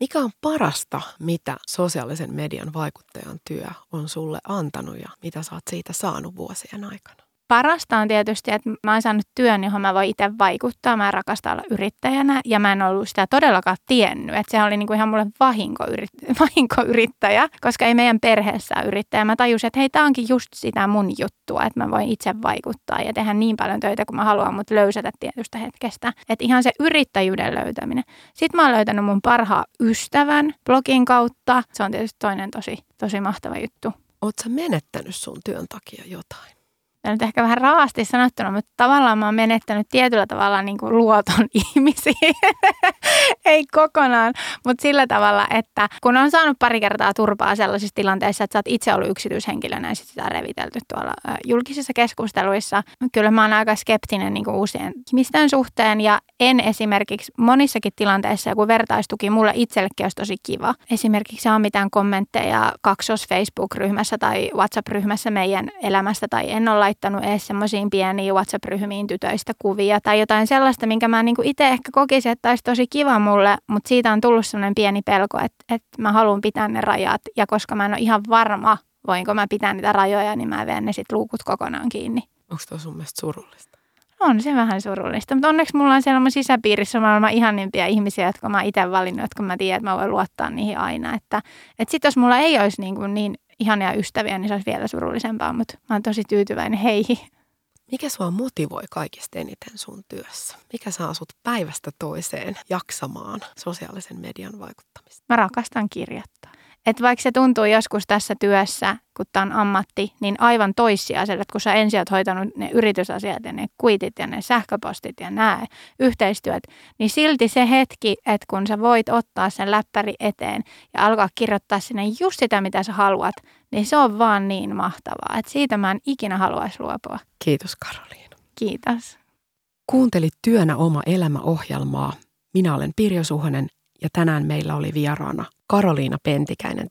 Mikä on parasta, mitä sosiaalisen median vaikuttajan työ on sulle antanut ja mitä sä oot siitä saanut vuosien aikana? Parasta on tietysti, että mä oon saanut työn, johon mä voin itse vaikuttaa. Mä rakastan olla yrittäjänä ja mä en ollut sitä todellakaan tiennyt. Että se oli niinku ihan mulle vahinkoyrit- vahinkoyrittäjä, koska ei meidän perheessä yrittäjä. Mä tajusin, että hei, tää onkin just sitä mun juttua, että mä voin itse vaikuttaa ja tehdä niin paljon töitä kuin mä haluan, mutta löysätä tietystä hetkestä. Että ihan se yrittäjyyden löytäminen. Sitten mä oon löytänyt mun parhaan ystävän blogin kautta. Se on tietysti toinen tosi, tosi mahtava juttu. Oletko menettänyt sun työn takia jotain? Tämä nyt ehkä vähän raasti sanottuna, mutta tavallaan mä oon menettänyt tietyllä tavalla niin kuin luoton ihmisiin. Ei kokonaan, mutta sillä tavalla, että kun on saanut pari kertaa turpaa sellaisissa tilanteissa, että sä oot itse ollut yksityishenkilönä ja sitä on revitelty tuolla julkisissa keskusteluissa. Kyllä mä oon aika skeptinen niin kuin uusien ihmisten suhteen ja en esimerkiksi monissakin tilanteissa, kun vertaistuki mulle itsellekin olisi tosi kiva. Esimerkiksi saa mitään kommentteja kaksos Facebook-ryhmässä tai WhatsApp-ryhmässä meidän elämästä tai en ole laittanut edes semmoisiin pieniin WhatsApp-ryhmiin tytöistä kuvia tai jotain sellaista, minkä mä niin itse ehkä kokisin, että olisi tosi kiva mulle, mutta siitä on tullut semmoinen pieni pelko, että, että mä haluan pitää ne rajat ja koska mä en ole ihan varma, voinko mä pitää niitä rajoja, niin mä veen ne sitten luukut kokonaan kiinni. Onko tuo sun mielestä surullista? On se vähän surullista, mutta onneksi mulla on siellä mun sisäpiirissä maailman ihanimpia ihmisiä, jotka mä itse valinnut, jotka mä tiedän, että mä voin luottaa niihin aina. Että, että sitten jos mulla ei olisi niin, kuin niin ihania ystäviä, niin se olisi vielä surullisempaa, mutta mä oon tosi tyytyväinen heihin. Mikä sua motivoi kaikista eniten sun työssä? Mikä saa sut päivästä toiseen jaksamaan sosiaalisen median vaikuttamista? Mä rakastan kirjoittaa. Et vaikka se tuntuu joskus tässä työssä, kun tämä on ammatti, niin aivan toissijaiselle, että kun sä ensin oot hoitanut ne yritysasiat ja ne kuitit ja ne sähköpostit ja nämä yhteistyöt, niin silti se hetki, että kun sä voit ottaa sen läppäri eteen ja alkaa kirjoittaa sinne just sitä, mitä sä haluat, niin se on vaan niin mahtavaa, että siitä mä en ikinä haluaisi luopua. Kiitos Karoliina. Kiitos. Kuuntelit Työnä oma elämä ohjelmaa. Minä olen Pirjo Suhonen ja tänään meillä oli vieraana Karoliina Pentikäinen